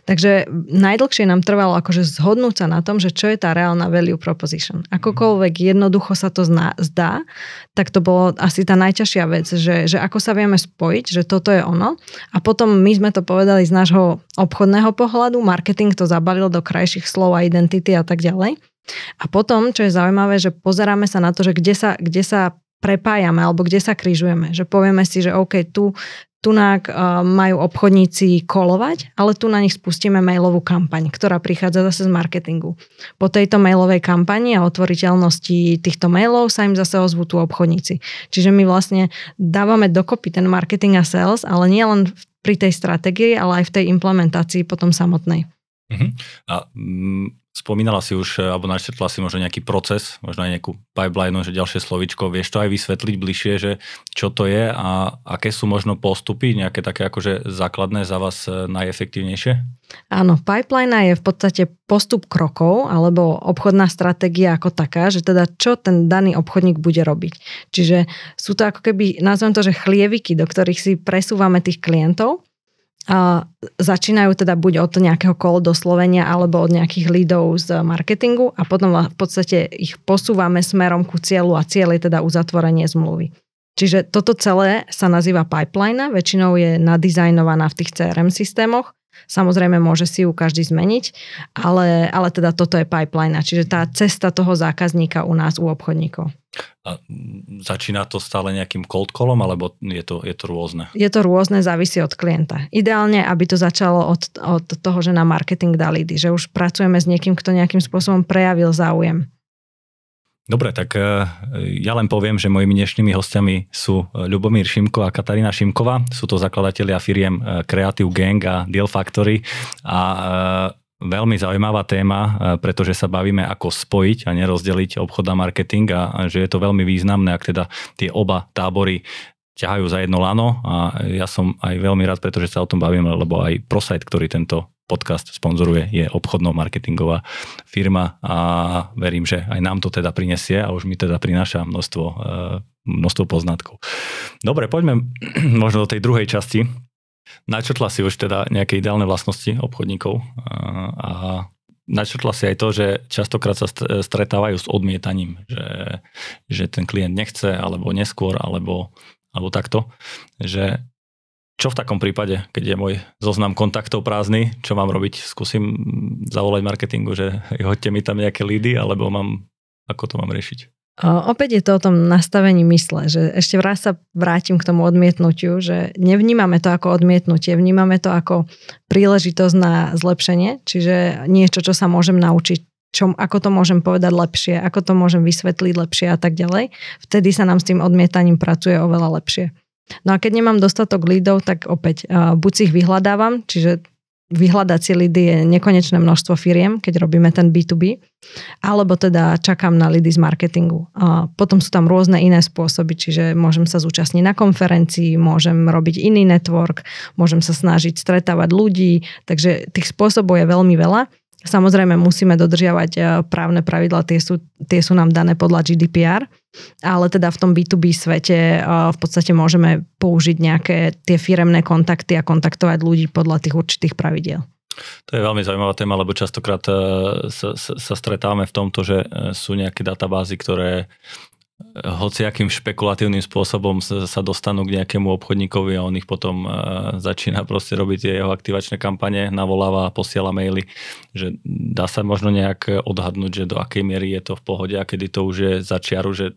Takže najdlhšie nám trvalo akože zhodnúť sa na tom, že čo je tá reálna value proposition. Akokoľvek jednoducho sa to zna, zdá, tak to bolo asi tá najťažšia vec, že, že ako sa vieme spojiť, že toto je ono. A potom my sme to povedali z nášho obchodného pohľadu, marketing to zabalil do krajších slov a identity a tak ďalej. A potom, čo je zaujímavé, že pozeráme sa na to, že kde sa, kde sa prepájame alebo kde sa križujeme. Že povieme si, že OK, tu, tunák uh, majú obchodníci kolovať, ale tu na nich spustíme mailovú kampaň, ktorá prichádza zase z marketingu. Po tejto mailovej kampani a otvoriteľnosti týchto mailov sa im zase ozvú tu obchodníci. Čiže my vlastne dávame dokopy ten marketing a sales, ale nie len pri tej stratégii, ale aj v tej implementácii potom samotnej. Uh-huh. A mm, Spomínala si už, e, alebo načrtla si možno nejaký proces, možno aj nejakú pipeline, že ďalšie slovičko. Vieš to aj vysvetliť bližšie, že čo to je a aké sú možno postupy, nejaké také akože základné za vás e, najefektívnejšie? Áno, pipeline je v podstate postup krokov alebo obchodná stratégia ako taká, že teda čo ten daný obchodník bude robiť. Čiže sú to ako keby, nazvem to, že chlieviky, do ktorých si presúvame tých klientov začínajú teda buď od nejakého kolo doslovenia alebo od nejakých lídov z marketingu a potom v podstate ich posúvame smerom ku cieľu a cieľ je teda uzatvorenie zmluvy. Čiže toto celé sa nazýva pipeline, väčšinou je nadizajnovaná v tých CRM systémoch. Samozrejme môže si ju každý zmeniť, ale, ale teda toto je pipeline, čiže tá cesta toho zákazníka u nás, u obchodníkov. A začína to stále nejakým cold callom, alebo je to, je to rôzne? Je to rôzne, závisí od klienta. Ideálne, aby to začalo od, od toho, že na marketing dá lídy, že už pracujeme s niekým, kto nejakým spôsobom prejavil záujem. Dobre, tak e, ja len poviem, že mojimi dnešnými hostiami sú Ľubomír Šimko a Katarína Šimkova. Sú to zakladatelia firiem e, Creative Gang a Deal Factory a e, veľmi zaujímavá téma, e, pretože sa bavíme ako spojiť a nerozdeliť obchod a marketing a že je to veľmi významné, ak teda tie oba tábory ťahajú za jedno lano a ja som aj veľmi rád, pretože sa o tom bavíme, lebo aj ProSite, ktorý tento podcast sponzoruje, je obchodnou marketingová firma a verím, že aj nám to teda prinesie a už mi teda prináša množstvo, e, množstvo poznatkov. Dobre, poďme možno do tej druhej časti Načrtla si už teda nejaké ideálne vlastnosti obchodníkov a načrtla si aj to, že častokrát sa stretávajú s odmietaním, že, že ten klient nechce, alebo neskôr, alebo, alebo takto. Že čo v takom prípade, keď je môj zoznam kontaktov prázdny, čo mám robiť? Skúsim zavolať marketingu, že hoďte mi tam nejaké lídy, alebo mám, ako to mám riešiť? Opäť je to o tom nastavení mysle, že ešte raz sa vrátim k tomu odmietnutiu, že nevnímame to ako odmietnutie, vnímame to ako príležitosť na zlepšenie, čiže niečo, čo sa môžem naučiť, čo, ako to môžem povedať lepšie, ako to môžem vysvetliť lepšie a tak ďalej. Vtedy sa nám s tým odmietaním pracuje oveľa lepšie. No a keď nemám dostatok lídov, tak opäť buď si ich vyhľadávam, čiže vyhľadacie lidy je nekonečné množstvo firiem, keď robíme ten B2B, alebo teda čakám na lidy z marketingu. A potom sú tam rôzne iné spôsoby, čiže môžem sa zúčastniť na konferencii, môžem robiť iný network, môžem sa snažiť stretávať ľudí, takže tých spôsobov je veľmi veľa. Samozrejme musíme dodržiavať e, právne pravidla, tie sú, tie sú nám dané podľa GDPR, ale teda v tom B2B svete e, v podstate môžeme použiť nejaké tie firemné kontakty a kontaktovať ľudí podľa tých určitých pravidiel. To je veľmi zaujímavá téma, lebo častokrát e, sa, sa, sa stretávame v tomto, že sú nejaké databázy, ktoré hociakým špekulatívnym spôsobom sa dostanú k nejakému obchodníkovi a on ich potom e, začína proste robiť tie jeho aktivačné kampane, navoláva a posiela maily, že dá sa možno nejak odhadnúť, že do akej miery je to v pohode a kedy to už je za čiaru, že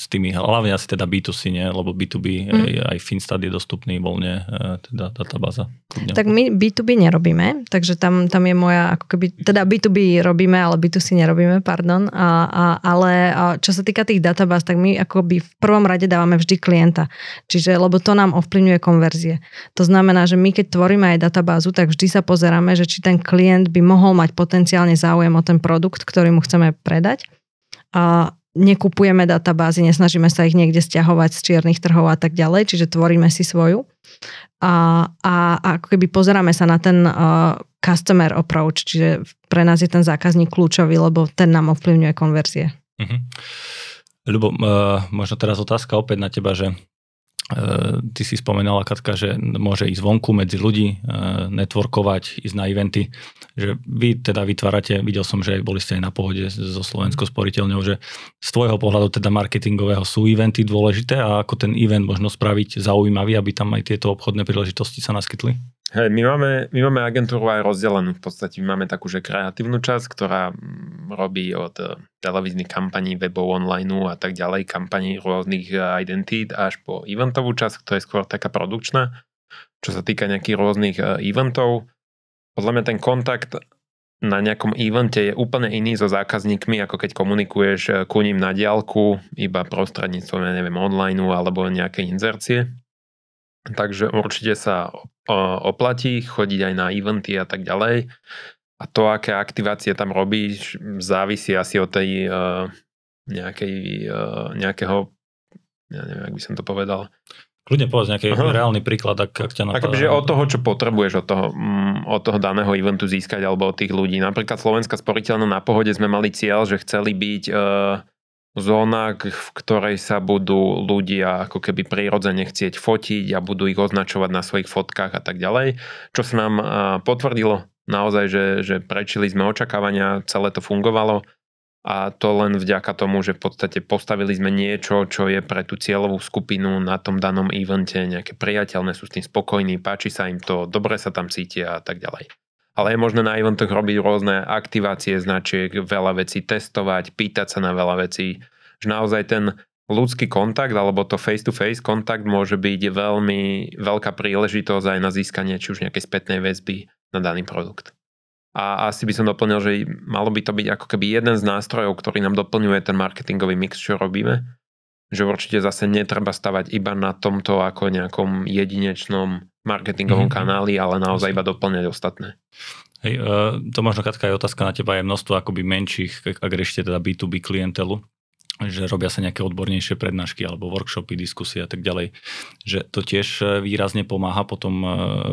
s tými, hlavne asi teda B2C, nie? lebo B2B mm. aj, aj Finstat je dostupný voľne, e, teda databáza. Tak my B2B nerobíme, takže tam, tam je moja, ako keby, teda B2B robíme, ale B2C nerobíme, pardon, a, a, ale a čo sa týka tých databáz, tak my akoby v prvom rade dávame vždy klienta, čiže, lebo to nám ovplyvňuje konverzie. To znamená, že my keď tvoríme aj databázu, tak vždy sa pozeráme, že či ten klient by mohol mať potenciálne záujem o ten produkt, ktorý mu chceme predať. A nekupujeme databázy, nesnažíme sa ich niekde stiahovať z čiernych trhov a tak ďalej, čiže tvoríme si svoju. A, a, a ako keby pozeráme sa na ten uh, customer approach, čiže pre nás je ten zákazník kľúčový, lebo ten nám ovplyvňuje konverzie. Uh-huh. Ľubo, uh, možno teraz otázka opäť na teba, že ty si spomenala, Katka, že môže ísť vonku medzi ľudí, eh, networkovať, ísť na eventy. Že vy teda vytvárate, videl som, že boli ste aj na pohode so Slovenskou sporiteľňou, že z tvojho pohľadu teda marketingového sú eventy dôležité a ako ten event možno spraviť zaujímavý, aby tam aj tieto obchodné príležitosti sa naskytli? Hej, my máme, my máme agentúru aj rozdelenú. V podstate my máme takú, že kreatívnu časť, ktorá mm, robí od eh, televíznych kampaní, webov, online a tak ďalej, kampaní rôznych eh, identít až po eventovú časť, ktorá je skôr taká produkčná. Čo sa týka nejakých rôznych eh, eventov, podľa mňa ten kontakt na nejakom evente je úplne iný so zákazníkmi, ako keď komunikuješ ku ním na diálku, iba prostredníctvom, ja neviem, online alebo nejaké inzercie. Takže určite sa oplatí chodiť aj na eventy a tak ďalej. A to, aké aktivácie tam robíš, závisí asi od tej uh, nejakej, uh, nejakého, ja neviem, ak by som to povedal. Kľudne povedz nejaký Aha. reálny príklad, ak, ak ťa napadá. Takže od toho, čo potrebuješ od toho, mm, od toho daného eventu získať alebo od tých ľudí. Napríklad Slovenská sporiteľná na pohode sme mali cieľ, že chceli byť uh, zóna, v ktorej sa budú ľudia ako keby prirodzene chcieť fotiť a budú ich označovať na svojich fotkách a tak ďalej. Čo sa nám potvrdilo naozaj, že, že prečili sme očakávania, celé to fungovalo a to len vďaka tomu, že v podstate postavili sme niečo, čo je pre tú cieľovú skupinu na tom danom evente nejaké priateľné, sú s tým spokojní, páči sa im to, dobre sa tam cítia a tak ďalej. Ale je možné na eventoch robiť rôzne aktivácie značiek, veľa vecí testovať, pýtať sa na veľa vecí, že naozaj ten ľudský kontakt alebo to face-to-face kontakt môže byť veľmi veľká príležitosť aj na získanie či už nejakej spätnej väzby na daný produkt. A asi by som doplnil, že malo by to byť ako keby jeden z nástrojov, ktorý nám doplňuje ten marketingový mix, čo robíme. Že určite zase netreba stavať iba na tomto ako nejakom jedinečnom marketingovom mm-hmm. kanáli, ale naozaj iba doplňať ostatné. Hej, uh, to možno Katka je otázka na teba, je množstvo akoby menších, ak ešte teda B2B klientelu, že robia sa nejaké odbornejšie prednášky alebo workshopy, diskusie a tak ďalej. Že to tiež e, výrazne pomáha potom e,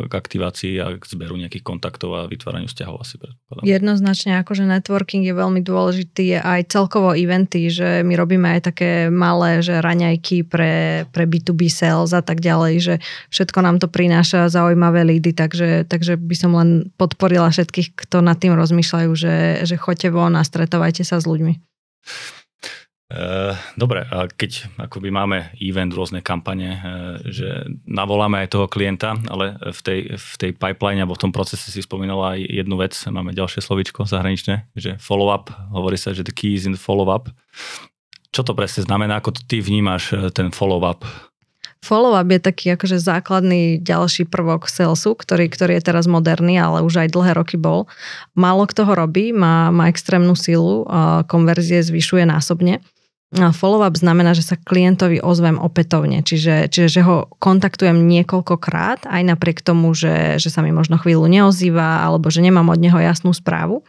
k aktivácii a k zberu nejakých kontaktov a vytváraniu vzťahov asi predpokladám. Jednoznačne akože networking je veľmi dôležitý, aj celkovo eventy, že my robíme aj také malé, že raňajky pre, pre B2B sales a tak ďalej, že všetko nám to prináša zaujímavé lídy, takže, takže by som len podporila všetkých, kto nad tým rozmýšľajú, že, že choďte von a stretovajte sa s ľuďmi. Eh, dobre, a keď akoby máme event, rôzne kampane, eh, že navoláme aj toho klienta, ale v tej, v tej pipeline alebo v tom procese si spomínala aj jednu vec, máme ďalšie slovičko zahraničné, že follow-up, hovorí sa, že the key is in the follow-up. Čo to presne znamená, ako ty vnímaš eh, ten follow-up? Follow-up je taký akože základný ďalší prvok salesu, ktorý, ktorý je teraz moderný, ale už aj dlhé roky bol. Málo kto ho robí, má, má extrémnu silu, konverzie zvyšuje násobne. Follow-up znamená, že sa klientovi ozvem opätovne, čiže, čiže že ho kontaktujem niekoľkokrát, aj napriek tomu, že, že sa mi možno chvíľu neozýva alebo že nemám od neho jasnú správu.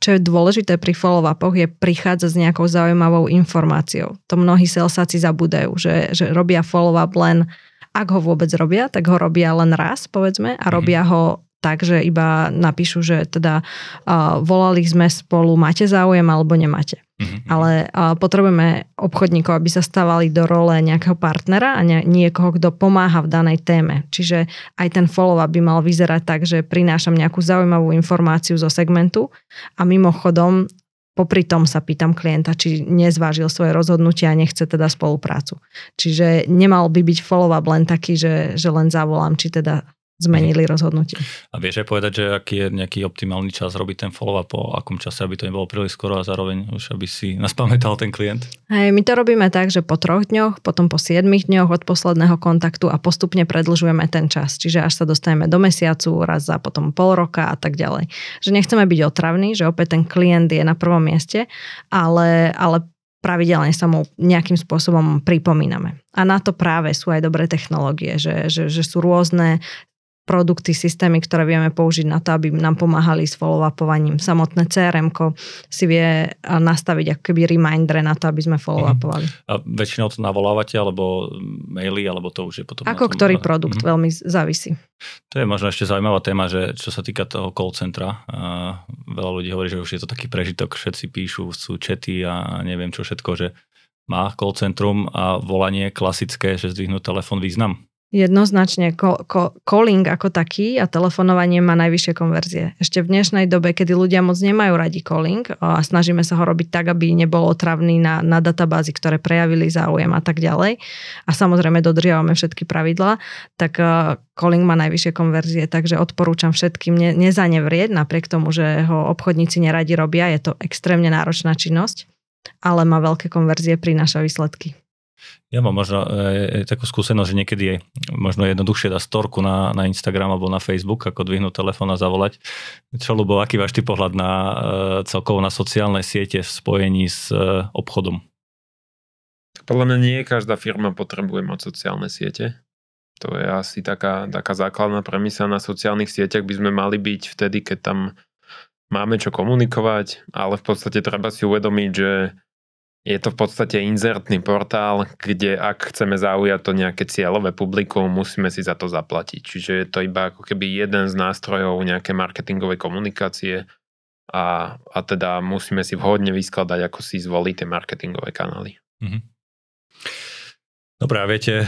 Čo je dôležité pri follow-upoch je prichádzať s nejakou zaujímavou informáciou. To mnohí salesáci zabúdajú, že, že robia follow-up len ak ho vôbec robia, tak ho robia len raz, povedzme, a robia ho tak, že iba napíšu, že teda uh, volali sme spolu, máte záujem alebo nemáte. Mm-hmm. Ale uh, potrebujeme obchodníkov, aby sa stávali do role nejakého partnera a nie, niekoho, kto pomáha v danej téme. Čiže aj ten follow-up by mal vyzerať tak, že prinášam nejakú zaujímavú informáciu zo segmentu a mimochodom popri tom sa pýtam klienta, či nezvážil svoje rozhodnutie a nechce teda spoluprácu. Čiže nemal by byť follow-up len taký, že, že len zavolám, či teda zmenili rozhodnutie. A vieš aj povedať, že aký je nejaký optimálny čas robiť ten follow-up, po akom čase, aby to nebolo príliš skoro a zároveň už aby si nás pamätal ten klient? Hej, my to robíme tak, že po troch dňoch, potom po siedmých dňoch od posledného kontaktu a postupne predlžujeme ten čas. Čiže až sa dostaneme do mesiacu, raz za potom pol roka a tak ďalej. Že nechceme byť otravní, že opäť ten klient je na prvom mieste, ale, ale pravidelne sa mu nejakým spôsobom pripomíname. A na to práve sú aj dobré technológie, že, že, že sú rôzne produkty, systémy, ktoré vieme použiť na to, aby nám pomáhali s follow-upovaním. Samotné crm si vie nastaviť ako keby reminder na to, aby sme follow-upovali. Mhm. A väčšinou to navolávate, alebo maily, alebo to už je potom... Ako tom, ktorý produkt, mm-hmm. veľmi závisí. To je možno ešte zaujímavá téma, že čo sa týka toho call centra, a veľa ľudí hovorí, že už je to taký prežitok, všetci píšu, sú čety a neviem čo všetko, že má call centrum a volanie klasické, že zdvihnú telefón význam. Jednoznačne calling ako taký a telefonovanie má najvyššie konverzie. Ešte v dnešnej dobe, kedy ľudia moc nemajú radi calling a snažíme sa ho robiť tak, aby nebol otravný na, na databázy, ktoré prejavili záujem a tak ďalej. A samozrejme dodržiavame všetky pravidlá, tak calling má najvyššie konverzie, takže odporúčam všetkým ne, nezanevrieť, napriek tomu, že ho obchodníci neradi robia, je to extrémne náročná činnosť, ale má veľké konverzie, prináša výsledky. Ja mám možno e, takú skúsenosť, že niekedy je možno jednoduchšie dať storku na, na Instagram alebo na Facebook, ako dvihnúť telefón a zavolať. Čo, Lubo, aký váš ty pohľad na e, celkovo na sociálne siete v spojení s e, obchodom? Podľa mňa nie každá firma potrebuje mať sociálne siete. To je asi taká, taká základná premisa na sociálnych sieťach by sme mali byť vtedy, keď tam máme čo komunikovať, ale v podstate treba si uvedomiť, že je to v podstate inzertný portál, kde ak chceme zaujať to nejaké cieľové publikum, musíme si za to zaplatiť. Čiže je to iba ako keby jeden z nástrojov nejaké marketingovej komunikácie a, a teda musíme si vhodne vyskladať, ako si zvoliť tie marketingové kanály. Mm-hmm. Dobre, a viete, e,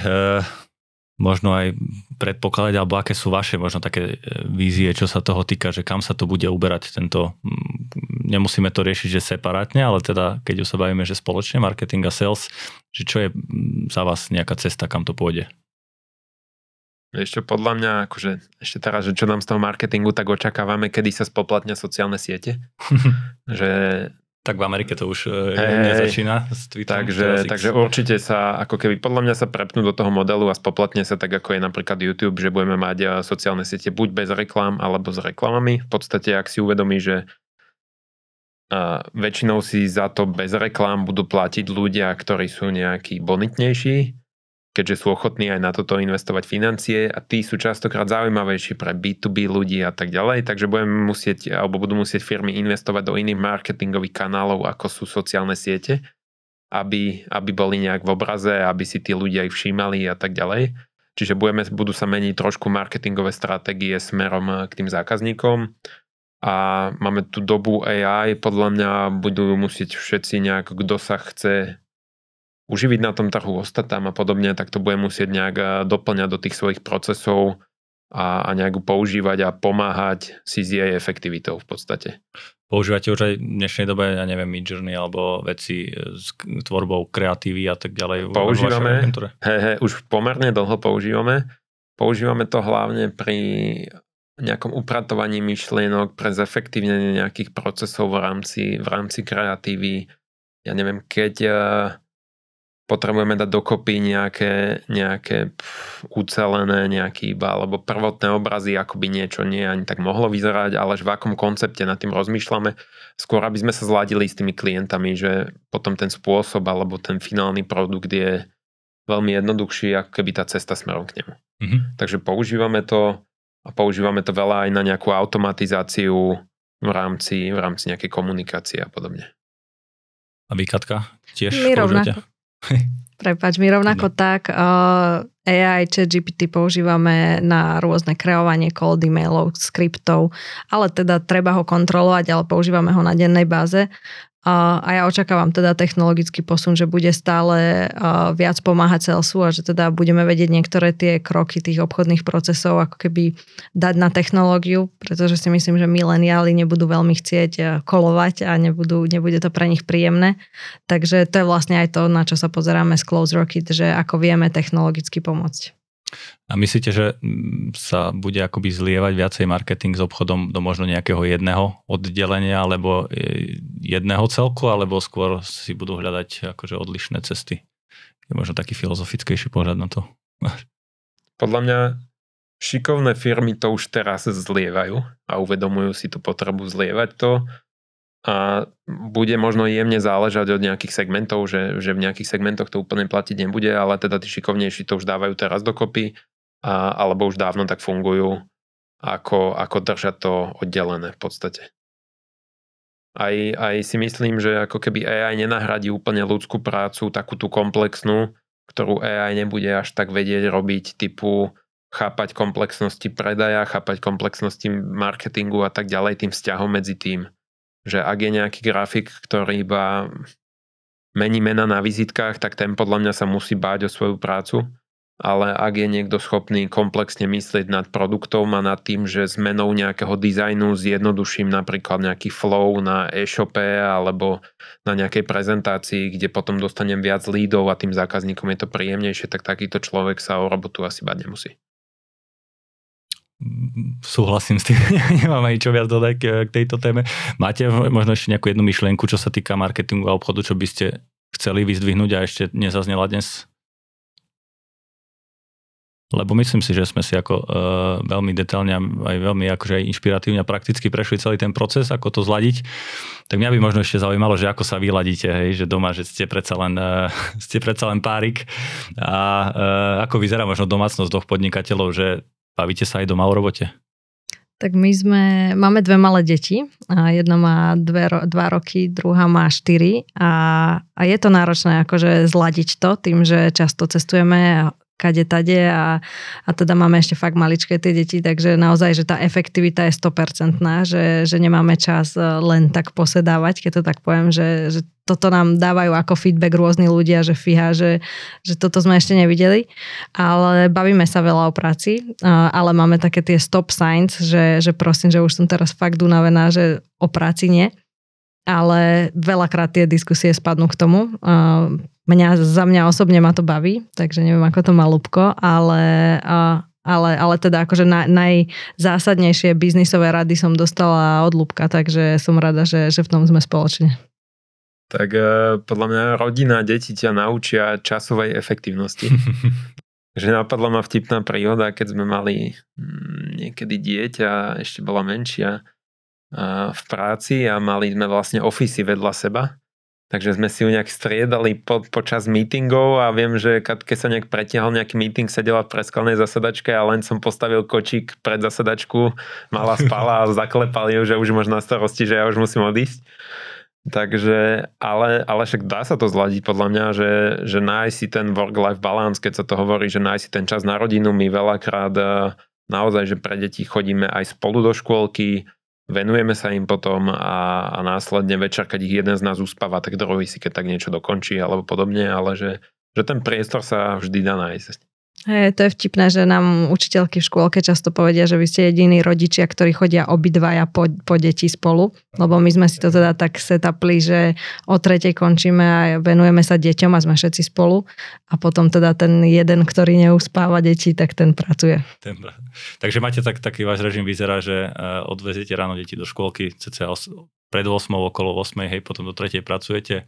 možno aj predpokladať, alebo aké sú vaše možno také e, vízie, čo sa toho týka, že kam sa to bude uberať tento, nemusíme to riešiť, že separátne, ale teda keď už sa bavíme, že spoločne marketing a sales, že čo je za vás nejaká cesta, kam to pôjde? Ešte podľa mňa, akože ešte teraz, že čo nám z toho marketingu, tak očakávame, kedy sa spoplatnia sociálne siete. že tak v Amerike to už hey, nezačína s Twitterom. Takže, takže určite sa, ako keby podľa mňa sa prepnú do toho modelu a spoplatne sa tak, ako je napríklad YouTube, že budeme mať eh, sociálne siete buď bez reklám, alebo s reklamami. V podstate, ak si uvedomí, že a eh, väčšinou si za to bez reklám budú platiť ľudia, ktorí sú nejakí bonitnejší, keďže sú ochotní aj na toto investovať financie a tí sú častokrát zaujímavejší pre B2B ľudí a tak ďalej, takže budeme musieť, alebo budú musieť firmy investovať do iných marketingových kanálov, ako sú sociálne siete, aby, aby boli nejak v obraze, aby si tí ľudia ich všímali a tak ďalej. Čiže budeme, budú sa meniť trošku marketingové stratégie smerom k tým zákazníkom a máme tu dobu AI, podľa mňa budú musieť všetci nejak, kto sa chce uživiť na tom trhu, ostať tam a podobne, tak to bude musieť nejak eh, doplňať do tých svojich procesov a, a nejak používať a pomáhať si s jej efektivitou v podstate. Používate už aj v dnešnej dobe, ja neviem, Midjourney alebo veci s tvorbou kreatívy a tak ďalej? Používame, he, he, už pomerne dlho používame. Používame to hlavne pri nejakom upratovaní myšlienok, pre zefektívnenie nejakých procesov v rámci, v rámci kreatívy. Ja neviem, keď eh, potrebujeme dať dokopy nejaké, nejaké pf, ucelené nejaký iba, alebo prvotné obrazy, ako by niečo nie ani tak mohlo vyzerať, ale v akom koncepte nad tým rozmýšľame, skôr aby sme sa zladili s tými klientami, že potom ten spôsob alebo ten finálny produkt je veľmi jednoduchší, ako keby tá cesta smerom k nemu. Mm-hmm. Takže používame to a používame to veľa aj na nejakú automatizáciu v rámci, v rámci nejakej komunikácie a podobne. A vy, Katka, tiež My rovnako. Prepač, my rovnako no. tak uh, AI, chat GPT používame na rôzne kreovanie cold emailov, skriptov, ale teda treba ho kontrolovať, ale používame ho na dennej báze. A ja očakávam teda technologický posun, že bude stále viac pomáhať Salesu a že teda budeme vedieť niektoré tie kroky tých obchodných procesov ako keby dať na technológiu, pretože si myslím, že mileniáli nebudú veľmi chcieť kolovať a nebudú, nebude to pre nich príjemné. Takže to je vlastne aj to, na čo sa pozeráme z Close Rocket, že ako vieme technologicky pomôcť. A myslíte, že mm, sa bude akoby zlievať viacej marketing s obchodom do možno nejakého jedného oddelenia alebo e, jedného celku, alebo skôr si budú hľadať akože odlišné cesty? Je možno taký filozofickejší pohľad na to. Podľa mňa šikovné firmy to už teraz zlievajú a uvedomujú si tú potrebu zlievať to a bude možno jemne záležať od nejakých segmentov, že, že v nejakých segmentoch to úplne platiť nebude, ale teda tí šikovnejší to už dávajú teraz dokopy, a, alebo už dávno tak fungujú, ako, ako držať to oddelené v podstate. Aj, aj si myslím, že ako keby AI nenahradí úplne ľudskú prácu, takú tú komplexnú, ktorú AI nebude až tak vedieť robiť, typu chápať komplexnosti predaja, chápať komplexnosti marketingu a tak ďalej, tým vzťahom medzi tým že ak je nejaký grafik, ktorý iba mení mena na vizitkách, tak ten podľa mňa sa musí báť o svoju prácu. Ale ak je niekto schopný komplexne myslieť nad produktom a nad tým, že zmenou nejakého dizajnu zjednoduším napríklad nejaký flow na e-shope alebo na nejakej prezentácii, kde potom dostanem viac lídov a tým zákazníkom je to príjemnejšie, tak takýto človek sa o robotu asi bať nemusí súhlasím s tým, nemám ani čo viac dodať k tejto téme. Máte možno ešte nejakú jednu myšlienku, čo sa týka marketingu a obchodu, čo by ste chceli vyzdvihnúť a ešte nezaznela dnes? Lebo myslím si, že sme si ako uh, veľmi detailne aj veľmi akože inšpiratívne a prakticky prešli celý ten proces, ako to zladiť. Tak mňa by možno ešte zaujímalo, že ako sa vyladíte, hej, že doma, že ste predsa len, uh, ste predsa len párik a uh, ako vyzerá možno domácnosť dvoch podnikateľov, že Bavíte sa aj doma o robote? Tak my sme, máme dve malé deti. Jedno má dve, dva roky, druhá má štyri. A, a je to náročné akože zladiť to tým, že často cestujeme kade tade a, a teda máme ešte fakt maličké tie deti, takže naozaj, že tá efektivita je 100%, že, že nemáme čas len tak posedávať, keď to tak poviem, že, že toto nám dávajú ako feedback rôzni ľudia, že fíha, že, že toto sme ešte nevideli, ale bavíme sa veľa o práci, ale máme také tie stop signs, že, že prosím, že už som teraz fakt unavená, že o práci nie ale veľakrát tie diskusie spadnú k tomu. Mňa, za mňa osobne ma to baví, takže neviem, ako to má Lubko, ale, ale, ale teda akože na, najzásadnejšie biznisové rady som dostala od Lubka, takže som rada, že, že v tom sme spoločne. Tak e, podľa mňa rodina, deti ťa naučia časovej efektívnosti. že napadla ma vtipná príhoda, keď sme mali mm, niekedy dieťa, ešte bola menšia, v práci a mali sme vlastne ofisy vedľa seba. Takže sme si ju nejak striedali po, počas meetingov a viem, že keď sa nejak pretiahol nejaký meeting, sedela v preskalnej zasadačke a len som postavil kočík pred zasadačku, mala spala a zaklepali ju, že už možno na starosti, že ja už musím odísť. Takže, ale, ale však dá sa to zladiť podľa mňa, že, že nájsť si ten work-life balance, keď sa to hovorí, že nájsť si ten čas na rodinu, my veľakrát naozaj, že pre deti chodíme aj spolu do škôlky, venujeme sa im potom a, a následne večer, keď ich jeden z nás uspáva, tak druhý si keď tak niečo dokončí alebo podobne, ale že, že ten priestor sa vždy dá nájsť. Hey, to je vtipné, že nám učiteľky v škôlke často povedia, že vy ste jediní rodičia, ktorí chodia obidvaja po, po deti spolu, lebo my sme si to teda tak setapli, že o tretej končíme a venujeme sa deťom a sme všetci spolu a potom teda ten jeden, ktorý neuspáva deti, tak ten pracuje. Takže máte tak, taký váš režim vyzerá, že uh, odveziete ráno deti do škôlky, cca pred 8, okolo 8, hej, potom do tretej pracujete,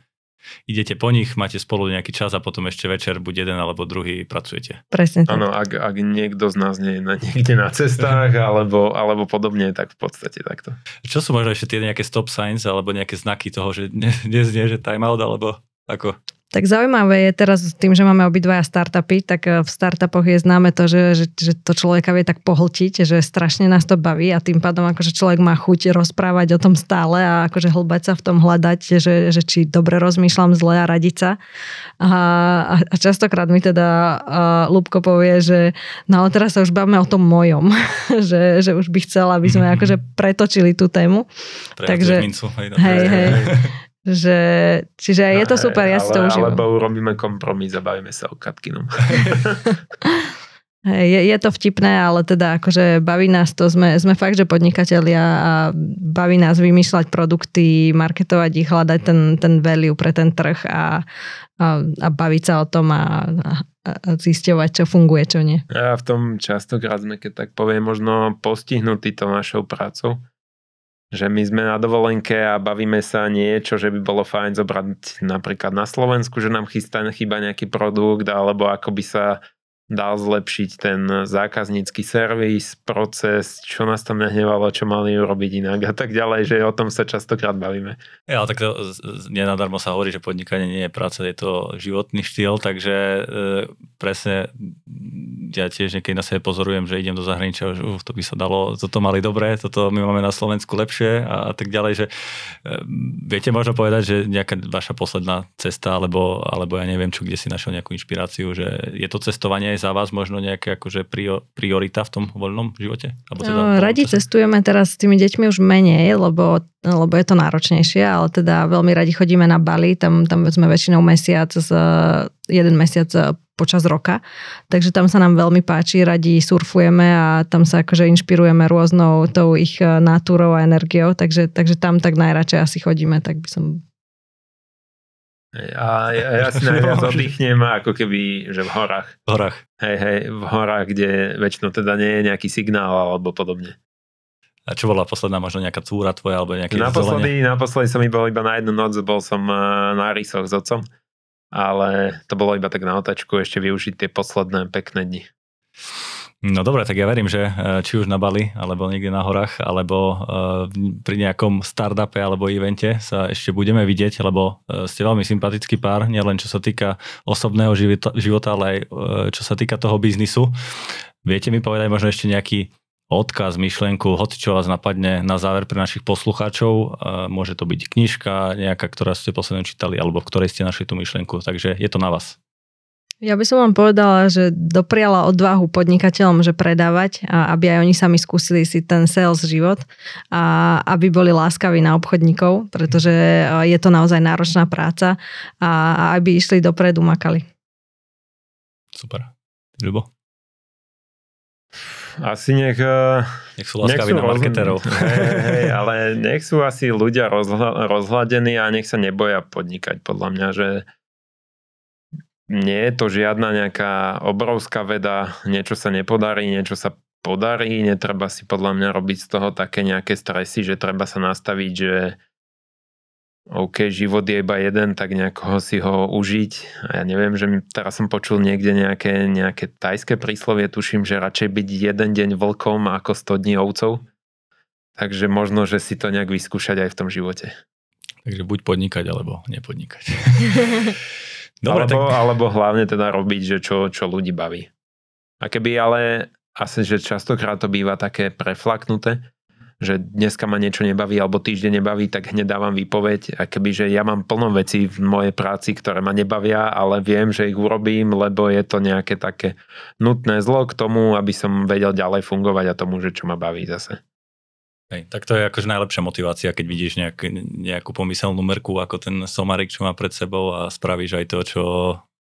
idete po nich, máte spolu nejaký čas a potom ešte večer buď jeden alebo druhý pracujete. Presne tak. Áno, ak, ak niekto z nás nie je na, niekde na cestách alebo, alebo podobne, tak v podstate takto. Čo sú možno ešte tie nejaké stop signs alebo nejaké znaky toho, že dnes nie, že time out alebo ako? Tak zaujímavé je teraz tým, že máme obidvaja startupy, tak e, v startupoch je známe to, že, že, že to človeka vie tak pohltiť, že strašne nás to baví a tým pádom akože človek má chuť rozprávať o tom stále a akože hlbať sa v tom hľadať, že, že či dobre rozmýšľam zle a radiť sa. A, a častokrát mi teda uh, Lubko povie, že no ale teraz sa už bavíme o tom mojom, že, že už by chcela, aby sme akože pretočili tú tému. Pre Takže, mincu, hej, hej, hej. Že, čiže no, je to super, ja ale, si to užívam. Alebo urobíme kompromis a bavíme sa o Katkinom. je, je to vtipné, ale teda akože baví nás to, sme, sme fakt, že podnikatelia a baví nás vymýšľať produkty, marketovať ich, hľadať ten, ten value pre ten trh a, a, a baviť sa o tom a, a, a zisťovať, čo funguje, čo nie. A v tom častokrát sme, keď tak poviem, možno postihnutí to našou prácou že my sme na dovolenke a bavíme sa niečo, že by bolo fajn zobrať napríklad na Slovensku, že nám chystá chýba nejaký produkt, alebo ako by sa dal zlepšiť ten zákaznícky servis, proces, čo nás tam nehnevalo, čo mali urobiť inak a tak ďalej, že o tom sa častokrát bavíme. Ja, tak to nenadarmo sa hovorí, že podnikanie nie je práca, je to životný štýl, takže e, presne ja tiež niekedy na sebe pozorujem, že idem do zahraničia, že uh, to by sa dalo, toto mali dobre, toto my máme na Slovensku lepšie a, a tak ďalej, že e, viete možno povedať, že nejaká vaša posledná cesta, alebo, alebo ja neviem čo, kde si našiel nejakú inšpiráciu, že je to cestovanie je za vás možno nejaká akože priorita v tom voľnom živote? Alebo teda no, radi čase? cestujeme teraz s tými deťmi už menej, lebo, lebo je to náročnejšie, ale teda veľmi radi chodíme na Bali, tam, tam sme väčšinou mesiac, z, jeden mesiac počas roka, takže tam sa nám veľmi páči, radi surfujeme a tam sa akože inšpirujeme rôznou tou ich natúrou a energiou, takže, takže tam tak najradšej asi chodíme, tak by som a ja, ja si najviac oddychnem ako keby, že v horách. V horách. Hej, hej, v horách, kde väčšinou teda nie je nejaký signál alebo podobne. A čo bola posledná možno nejaká túra tvoja alebo nejaké naposledy, naposledy som iba, iba na jednu noc, bol som eh, na rysoch s otcom, ale to bolo iba tak na otačku ešte využiť tie posledné pekné dni. No dobre, tak ja verím, že e, či už na Bali, alebo niekde na horách, alebo e, pri nejakom startupe alebo evente sa ešte budeme vidieť, lebo e, ste veľmi sympatický pár, nielen čo sa týka osobného života, ale aj čo sa týka toho biznisu. Viete mi povedať možno ešte nejaký odkaz, myšlienku, hoci čo vás napadne na záver pre našich poslucháčov. Môže to byť knižka nejaká, ktorá ste posledne čítali, alebo v ktorej ste našli tú myšlienku. Takže je to na vás. Ja by som vám povedala, že dopriala odvahu podnikateľom, že predávať, a aby aj oni sami skúsili si ten sales život a aby boli láskaví na obchodníkov, pretože je to naozaj náročná práca a aby išli dopredu, makali. Super. Ľubo? Asi nech... eh, Nech sú láskaví na marketerov. Hej, hej, ale nech sú asi ľudia rozhla, rozhľadení a nech sa neboja podnikať, podľa mňa, že nie je to žiadna nejaká obrovská veda, niečo sa nepodarí, niečo sa podarí, netreba si podľa mňa robiť z toho také nejaké stresy, že treba sa nastaviť, že OK, život je iba jeden, tak nejako si ho užiť. A ja neviem, že teraz som počul niekde nejaké, nejaké tajské príslovie, tuším, že radšej byť jeden deň vlkom ako 100 dní ovcov. Takže možno, že si to nejak vyskúšať aj v tom živote. Takže buď podnikať, alebo nepodnikať. Dobre, alebo, tak... alebo hlavne teda robiť, že čo, čo ľudí baví. A keby ale asi, že častokrát to býva také preflaknuté, že dneska ma niečo nebaví alebo týždeň nebaví, tak hneď dávam výpoveď. A keby, že ja mám plno vecí v mojej práci, ktoré ma nebavia, ale viem, že ich urobím, lebo je to nejaké také nutné zlo k tomu, aby som vedel ďalej fungovať a tomu, že čo ma baví zase. Hej, tak to je akože najlepšia motivácia, keď vidíš nejak, nejakú pomyselnú merku ako ten somarik, čo má pred sebou a spravíš aj to, čo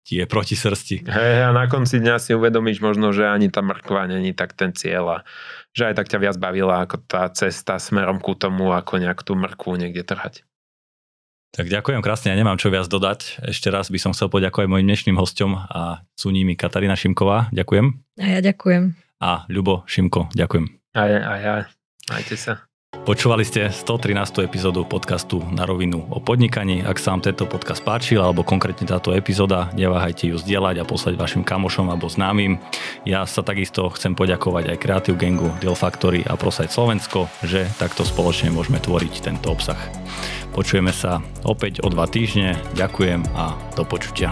ti je proti srsti. Hej, a na konci dňa si uvedomíš možno, že ani tá mrkva není tak ten cieľ a že aj tak ťa viac bavila ako tá cesta smerom ku tomu, ako nejak tú mrkvu niekde trhať. Tak ďakujem krásne, ja nemám čo viac dodať. Ešte raz by som chcel poďakovať mojim dnešným hostom a sú nimi Katarína Šimková, ďakujem. A ja ďakujem. A Ľubo Šimko, ďakujem. A ja, a ja. Majte sa. Počúvali ste 113. epizódu podcastu Na rovinu o podnikaní. Ak sa vám tento podcast páčil, alebo konkrétne táto epizóda, neváhajte ju zdieľať a poslať vašim kamošom alebo známym. Ja sa takisto chcem poďakovať aj Creative Gangu, Deal Factory a Prosite Slovensko, že takto spoločne môžeme tvoriť tento obsah. Počujeme sa opäť o dva týždne. Ďakujem a do počutia.